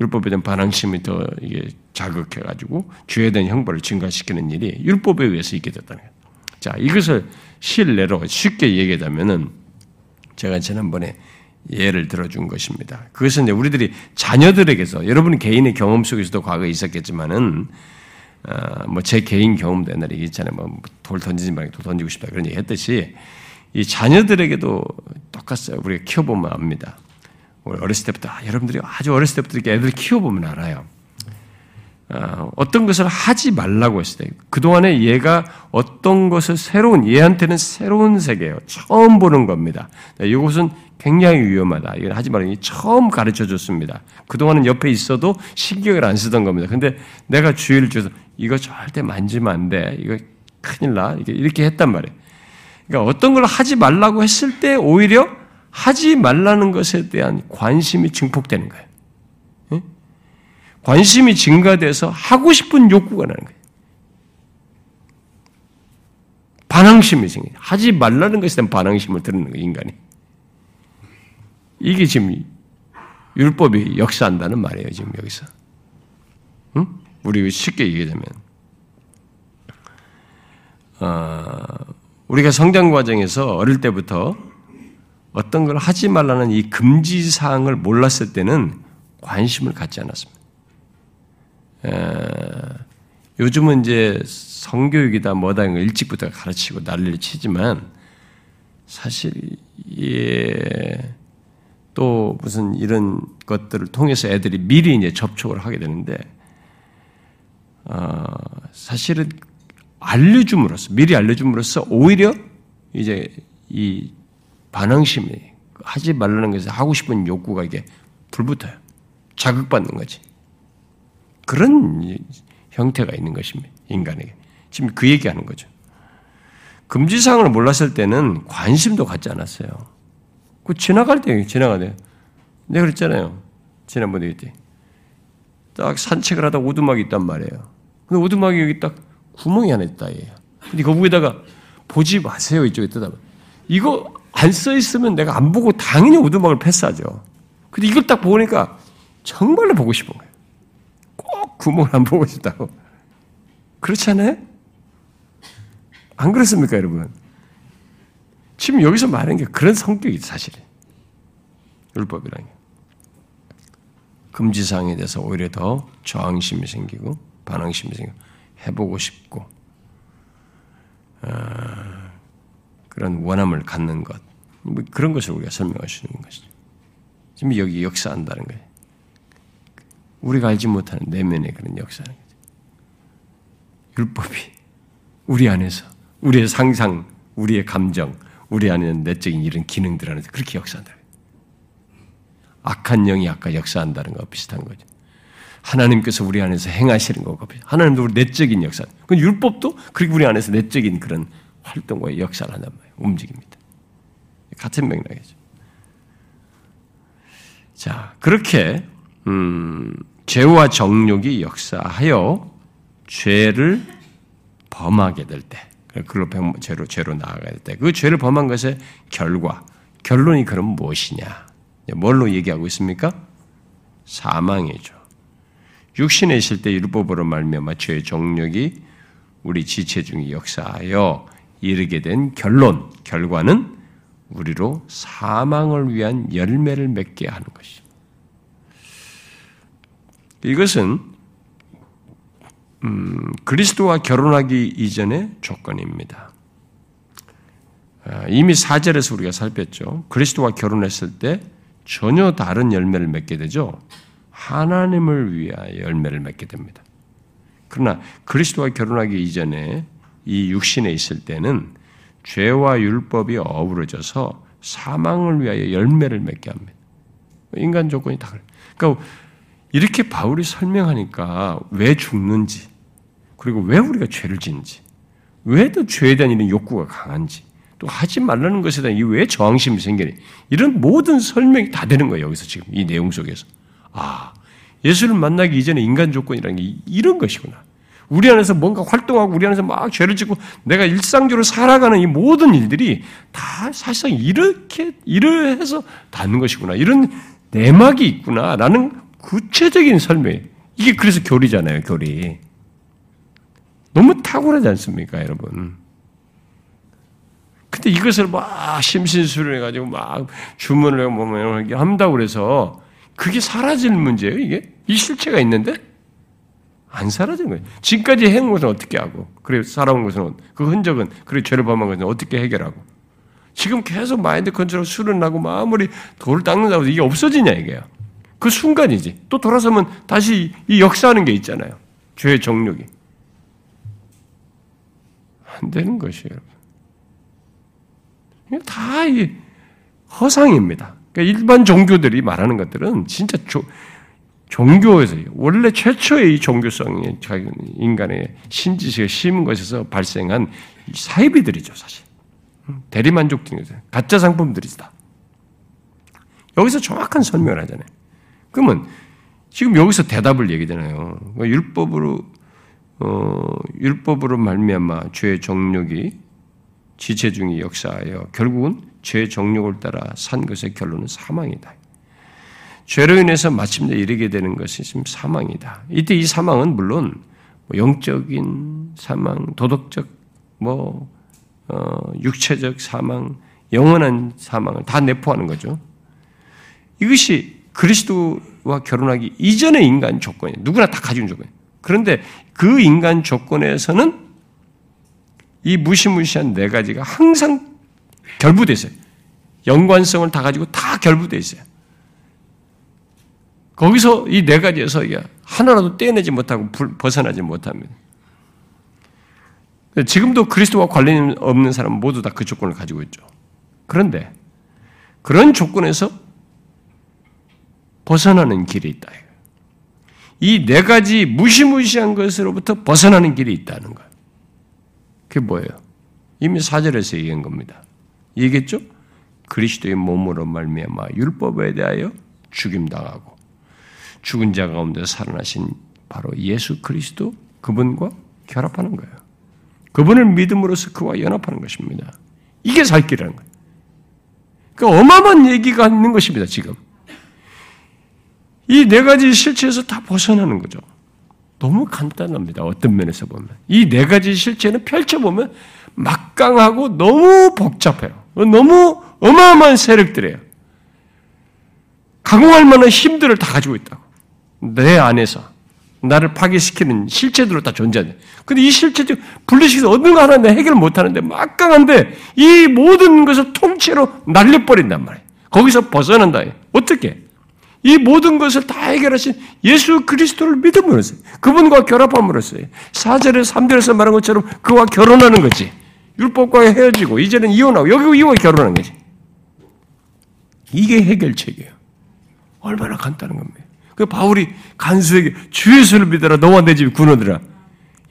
율법에 대한 반항심이 더 이게 자극해가지고 죄에 대한 형벌을 증가시키는 일이 율법에 의해서 있게 됐다는 거예요. 자, 이것을 실내로 쉽게 얘기하자면은 제가 지난번에 예를 들어준 것입니다. 그것은 이제 우리들이 자녀들에게서 여러분 개인의 경험 속에서도 과거에 있었겠지만은 어, 뭐제 개인 경험도 옛날에 있잖아요. 뭐돌 던지지 말고 돌 던지고 싶다 그런 얘기 했듯이 이 자녀들에게도 똑같아요. 우리가 키워보면 압니다. 어렸을 때부터 여러분들이 아주 어렸을 때부터 이렇게 애들 키워보면 알아요. 어, 어떤 것을 하지 말라고 했을 때, 그동안에 얘가 어떤 것을 새로운, 얘한테는 새로운 세계예요. 처음 보는 겁니다. 이것은 굉장히 위험하다. 이건 하지 말라니 처음 가르쳐 줬습니다. 그동안은 옆에 있어도 신경을 안 쓰던 겁니다. 근데 내가 주의를 줘서 이거 절대 만지면 안 돼. 이거 큰일 나. 이렇게 했단 말이에요. 그러니까 어떤 걸 하지 말라고 했을 때 오히려 하지 말라는 것에 대한 관심이 증폭되는 거예요. 관심이 증가돼서 하고 싶은 욕구가 나는 거예요. 반항심이 생겨요. 하지 말라는 것에 대한 반항심을 드는 거예요, 인간이. 이게 지금 율법이 역사한다는 말이에요, 지금 여기서. 응? 우리 쉽게 얘기하자면, 어, 우리가 성장 과정에서 어릴 때부터 어떤 걸 하지 말라는 이 금지 사항을 몰랐을 때는 관심을 갖지 않았습니다. 요즘은 이제 성교육이다 뭐다 일찍부터 가르치고 난리를 치지만 사실 예, 또 무슨 이런 것들을 통해서 애들이 미리 이제 접촉을 하게 되는데 어, 사실은 알려줌으로써 미리 알려줌으로써 오히려 이제 이 반항심이 하지 말라는 것에 하고 싶은 욕구가 이게 불붙어요. 자극받는 거지. 그런 형태가 있는 것입니다. 인간에게. 지금 그 얘기하는 거죠. 금지사항을 몰랐을 때는 관심도 갖지 않았어요. 그 지나갈 때 지나가네요. 내가 그랬잖아요. 지난번에 그때. 딱 산책을 하다 오두막이 있단 말이에요. 근데 오두막이 여기 딱 구멍이 하나 있다, 얘 근데 거기에다가 보지 마세요, 이쪽에 뜨다. 이거 안 써 있으면 내가 안 보고 당연히 오두막을 패스하죠. 근데 이걸 딱 보니까 정말로 보고 싶은 거예요. 구멍을 안 보고 싶다고. 그렇지 않아요? 안 그렇습니까, 여러분? 지금 여기서 말하는 게 그런 성격이 사실은. 율법이라는 게. 금지사항에 대해서 오히려 더 저항심이 생기고, 반항심이 생기고, 해보고 싶고, 어, 그런 원함을 갖는 것. 뭐 그런 것을 우리가 있는 것이죠. 지금 여기 역사한다는 거예요. 우리가 알지 못하는 내면의 그런 역사는. 율법이 우리 안에서 우리의 상상, 우리의 감정, 우리 안에 있는 내적인 이런 기능들 안에서 그렇게 역사한다. 악한 영이 아까 역사한다는 거 비슷한 거죠. 하나님께서 우리 안에서 행하시는 거고 하나님도 우리 내적인 역사. 그 율법도 그리고 우리 안에서 내적인 그런 활동과 역사를 한단 말이에요. 움직입니다. 같은 맥락이죠. 자, 그렇게 음, 죄와 정욕이 역사하여 죄를 범하게 될 때, 그걸로 죄로 죄로 나아가야 될 때, 그 죄를 범한 것의 결과, 결론이 그럼 무엇이냐? 뭘로 얘기하고 있습니까? 사망이죠. 육신에 있을 때 율법으로 말미암아 죄의 정욕이 우리 지체 중에 역사하여 이르게 된 결론, 결과는 우리로 사망을 위한 열매를 맺게 하는 것이. 이것은 음, 그리스도와 결혼하기 이전의 조건입니다. 아, 이미 사절에서 우리가 살폈죠. 그리스도와 결혼했을 때 전혀 다른 열매를 맺게 되죠. 하나님을 위하여 열매를 맺게 됩니다. 그러나 그리스도와 결혼하기 이전에 이 육신에 있을 때는 죄와 율법이 어우러져서 사망을 위하여 열매를 맺게 합니다. 인간 조건이 다 그래. 그러니까 이렇게 바울이 설명하니까 왜 죽는지, 그리고 왜 우리가 죄를 짓는지, 왜 또 죄에 대한 이런 욕구가 강한지, 또 하지 말라는 것에 대한 이 왜 저항심이 생기니 이런 모든 설명이 다 되는 거예요. 여기서 지금 이 내용 속에서. 아, 예수를 만나기 이전에 인간 조건이라는 게 이런 것이구나. 우리 안에서 뭔가 활동하고 우리 안에서 막 죄를 짓고 내가 일상적으로 살아가는 이 모든 일들이 다 사실상 이렇게 이러해서 닿는 것이구나. 이런 내막이 있구나라는 구체적인 설명. 이게 그래서 교리잖아요, 교리. 너무 탁월하지 않습니까, 여러분? 근데 이것을 막 심신수를 해가지고 막 주문을 하고 뭐 한다고 그래서 그게 사라질 문제예요, 이게? 이 실체가 있는데? 안 사라지는 거예요. 지금까지 해온 것은 어떻게 하고, 그래 살아온 것은, 그 흔적은, 그래 죄를 범한 것은 어떻게 해결하고. 지금 계속 마인드 컨트롤 술을 나고 마무리 돌을 닦는다고 해서 이게 없어지냐, 이게요. 그 순간이지. 또 돌아서면 다시 이 역사하는 게 있잖아요. 죄의 정력이. 안 되는 것이에요, 여러분. 다 허상입니다. 그러니까 일반 종교들이 말하는 것들은 진짜 조, 종교에서 원래 최초의 이 종교성이 인간의 신지식에 심은 것에서 발생한 사이비들이죠, 사실. 대리만족증에서 가짜 상품들이다. 여기서 정확한 설명을 하잖아요. 그러면 지금 여기서 대답을 얘기잖아요. 그러니까 율법으로 어, 율법으로 말미암아 죄의 정욕이 지체 중에 역사하여 결국은 죄의 정욕을 따라 산 것의 결론은 사망이다. 죄로 인해서 마침내 이르게 되는 것이 지금 사망이다. 이때 이 사망은 물론 뭐 영적인 사망, 도덕적, 뭐 어, 육체적 사망, 영원한 사망을 다 내포하는 거죠. 이것이 그리스도와 결혼하기 이전의 인간 조건이에요. 누구나 다 가진 조건이에요. 그런데 그 인간 조건에서는 이 무시무시한 네 가지가 항상 결부되어 있어요. 연관성을 다 가지고 다 결부되어 있어요. 거기서 이 네 가지에서 하나라도 떼내지 못하고 벗어나지 못합니다. 지금도 그리스도와 관련 없는 사람은 모두 다 그 조건을 가지고 있죠. 그런데 그런 조건에서 벗어나는 길이 있다. 이 네 가지 무시무시한 것으로부터 벗어나는 길이 있다는 거예요. 그게 뭐예요? 이미 사절에서 얘기한 겁니다. 얘기했죠? 그리스도의 몸으로 말미암아 율법에 대하여 죽임당하고 죽은 자 가운데 살아나신 바로 예수 그리스도 그분과 결합하는 거예요. 그분을 믿음으로써 그와 연합하는 것입니다. 이게 살 길이라는 거예요. 그러니까 어마어마한 얘기가 있는 것입니다, 지금. 이 네 가지 실체에서 다 벗어나는 거죠. 너무 간단합니다. 어떤 면에서 보면. 이 네 가지 실체는 펼쳐보면 막강하고 너무 복잡해요. 너무 어마어마한 세력들이에요. 강화할 만한 힘들을 다 가지고 있다고. 내 안에서 나를 파괴시키는 실체들로 다 존재하는. 근데 이 실체들 분리시켜서 어느 하나 내 해결 못 하는데 막강한데 이 모든 것을 통째로 날려버린단 말이에요. 거기서 벗어난다. 어떻게? 이 모든 것을 다 해결하신 예수 그리스도를 믿음으로써 그분과 결합함으로써 4절에 3절에서 말한 것처럼 그와 결혼하는 거지. 율법과 헤어지고 이제는 이혼하고 여기 이와 결혼하는 거지. 이게 해결책이에요. 얼마나 간단한 겁니다. 그 바울이 간수에게 주 예수를 믿어라 너와 내 집이 군어들아.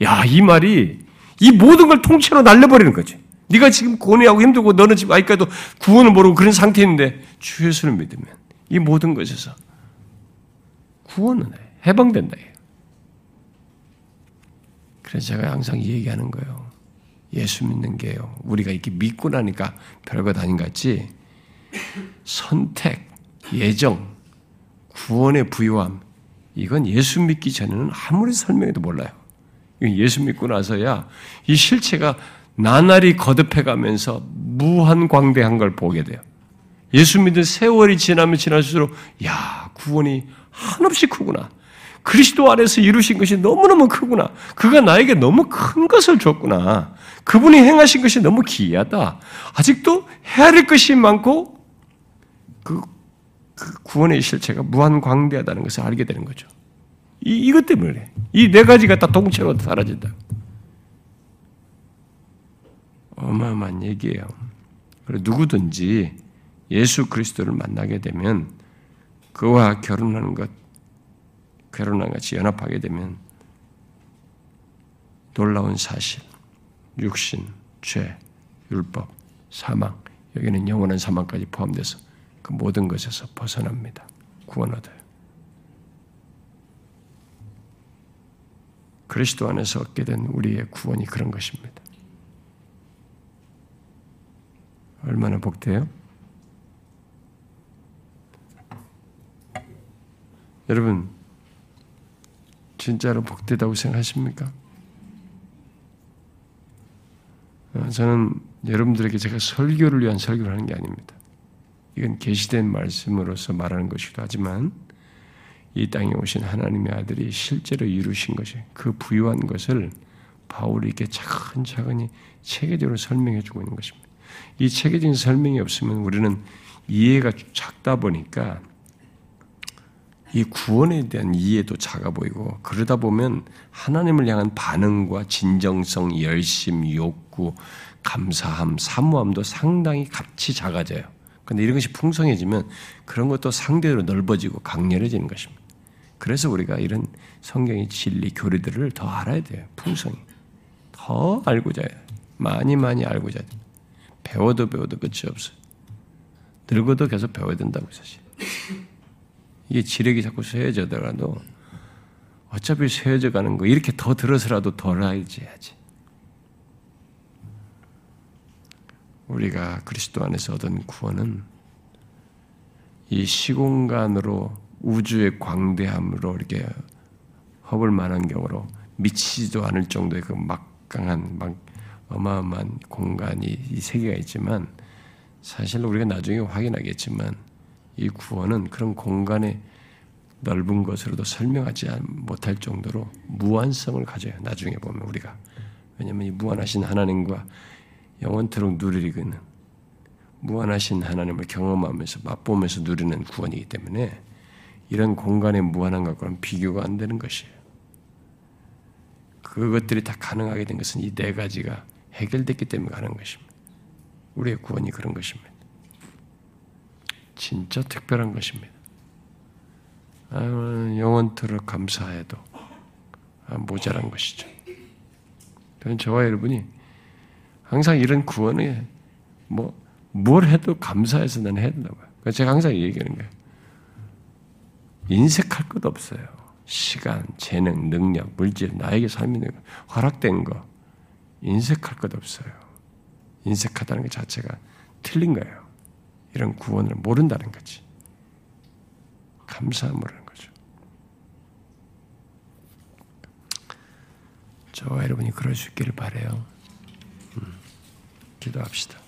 야, 이 말이 이 모든 걸 통째로 날려버리는 거지. 네가 지금 고뇌하고 힘들고 너는 지금 아직까지도 구원을 모르고 그런 상태인데 주 예수를 믿으면 이 모든 것에서 구원은 해. 해방된다. 그래서 제가 항상 얘기하는 거예요. 예수 믿는 게요. 우리가 이렇게 믿고 나니까 별것 아닌 것 같지. 선택, 예정, 구원의 부유함, 이건 예수 믿기 전에는 아무리 설명해도 몰라요. 예수 믿고 나서야 이 실체가 나날이 거듭해 가면서 무한 광대한 걸 보게 돼요. 예수 믿은 세월이 지나면 지날수록 야 구원이 한없이 크구나. 그리스도 안에서 이루신 것이 너무너무 크구나. 그가 나에게 너무 큰 것을 줬구나. 그분이 행하신 것이 너무 기이하다. 아직도 헤아릴 것이 많고 그, 그 구원의 실체가 무한 광대하다는 것을 알게 되는 거죠. 이, 이것 때문에 이 네 가지가 다 동체로 사라진다. 어마어마한 얘기예요. 누구든지 예수 그리스도를 만나게 되면 그와 결혼하는 것, 결혼한 같이 연합하게 되면 놀라운 사실, 육신, 죄, 율법, 사망, 여기는 영원한 사망까지 포함돼서 그 모든 것에서 벗어납니다. 구원 얻어요. 그리스도 안에서 얻게 된 우리의 구원이 그런 것입니다. 얼마나 복돼요? 여러분, 진짜로 복되다고 생각하십니까? 어, 저는 여러분들에게 제가 설교를 위한 설교를 하는 게 아닙니다. 이건 계시된 말씀으로서 말하는 것이기도 하지만 이 땅에 오신 하나님의 아들이 실제로 이루신 것이 그 부유한 것을 바울이 이렇게 차근차근히 체계적으로 설명해 주고 있는 것입니다. 이 체계적인 설명이 없으면 우리는 이해가 작다 보니까 이 구원에 대한 이해도 작아 보이고 그러다 보면 하나님을 향한 반응과 진정성, 열심, 욕구, 감사함, 사모함도 상당히 같이 작아져요. 근데 이런 것이 풍성해지면 그런 것도 상대로 넓어지고 강렬해지는 것입니다. 그래서 우리가 이런 성경의 진리, 교리들을 더 알아야 돼요. 풍성히. 더 알고자 해요. 많이 많이 알고자 해요. 배워도 배워도 끝이 없어요. 늙어도 계속 배워야 된다고 사실. 이게 지력이 자꾸 쇠해져더라도 어차피 쇠해져 가는 거 이렇게 더 들어서라도 덜 알지 야지 우리가 그리스도 안에서 얻은 구원은 이 시공간으로 우주의 광대함으로 이렇게 허볼 만한 경우로 미치지도 않을 정도의 그 막강한 막 어마어마한 공간이 이 세계가 있지만 사실 우리가 나중에 확인하겠지만 이 구원은 그런 공간의 넓은 것으로도 설명하지 못할 정도로 무한성을 가져요. 나중에 보면 우리가 왜냐하면 이 무한하신 하나님과 영원토록 누리는 무한하신 하나님을 경험하면서 맛보면서 누리는 구원이기 때문에 이런 공간의 무한한 것과는 비교가 안 되는 것이에요. 그것들이 다 가능하게 된 것은 이 네 가지가 해결됐기 때문에 가는 것입니다. 우리의 구원이 그런 것입니다. 진짜 특별한 것입니다. 영원토록 감사해도 아, 모자란 것이죠. 저는 저와 여러분이 항상 이런 구원에 뭐, 뭘 해도 감사해서 나는 해야 된다고요. 제가 항상 얘기하는 거예요. 인색할 것 없어요. 시간, 재능, 능력, 물질, 나에게 삶이 허락된 거, 인색할 것 없어요. 인색하다는 것 자체가 틀린 거예요. 이런 구원을 모른다는 거지. 감사 모르는 거죠. 저와 여러분이 그럴 수 있기를 바래요. 음, 기도합시다.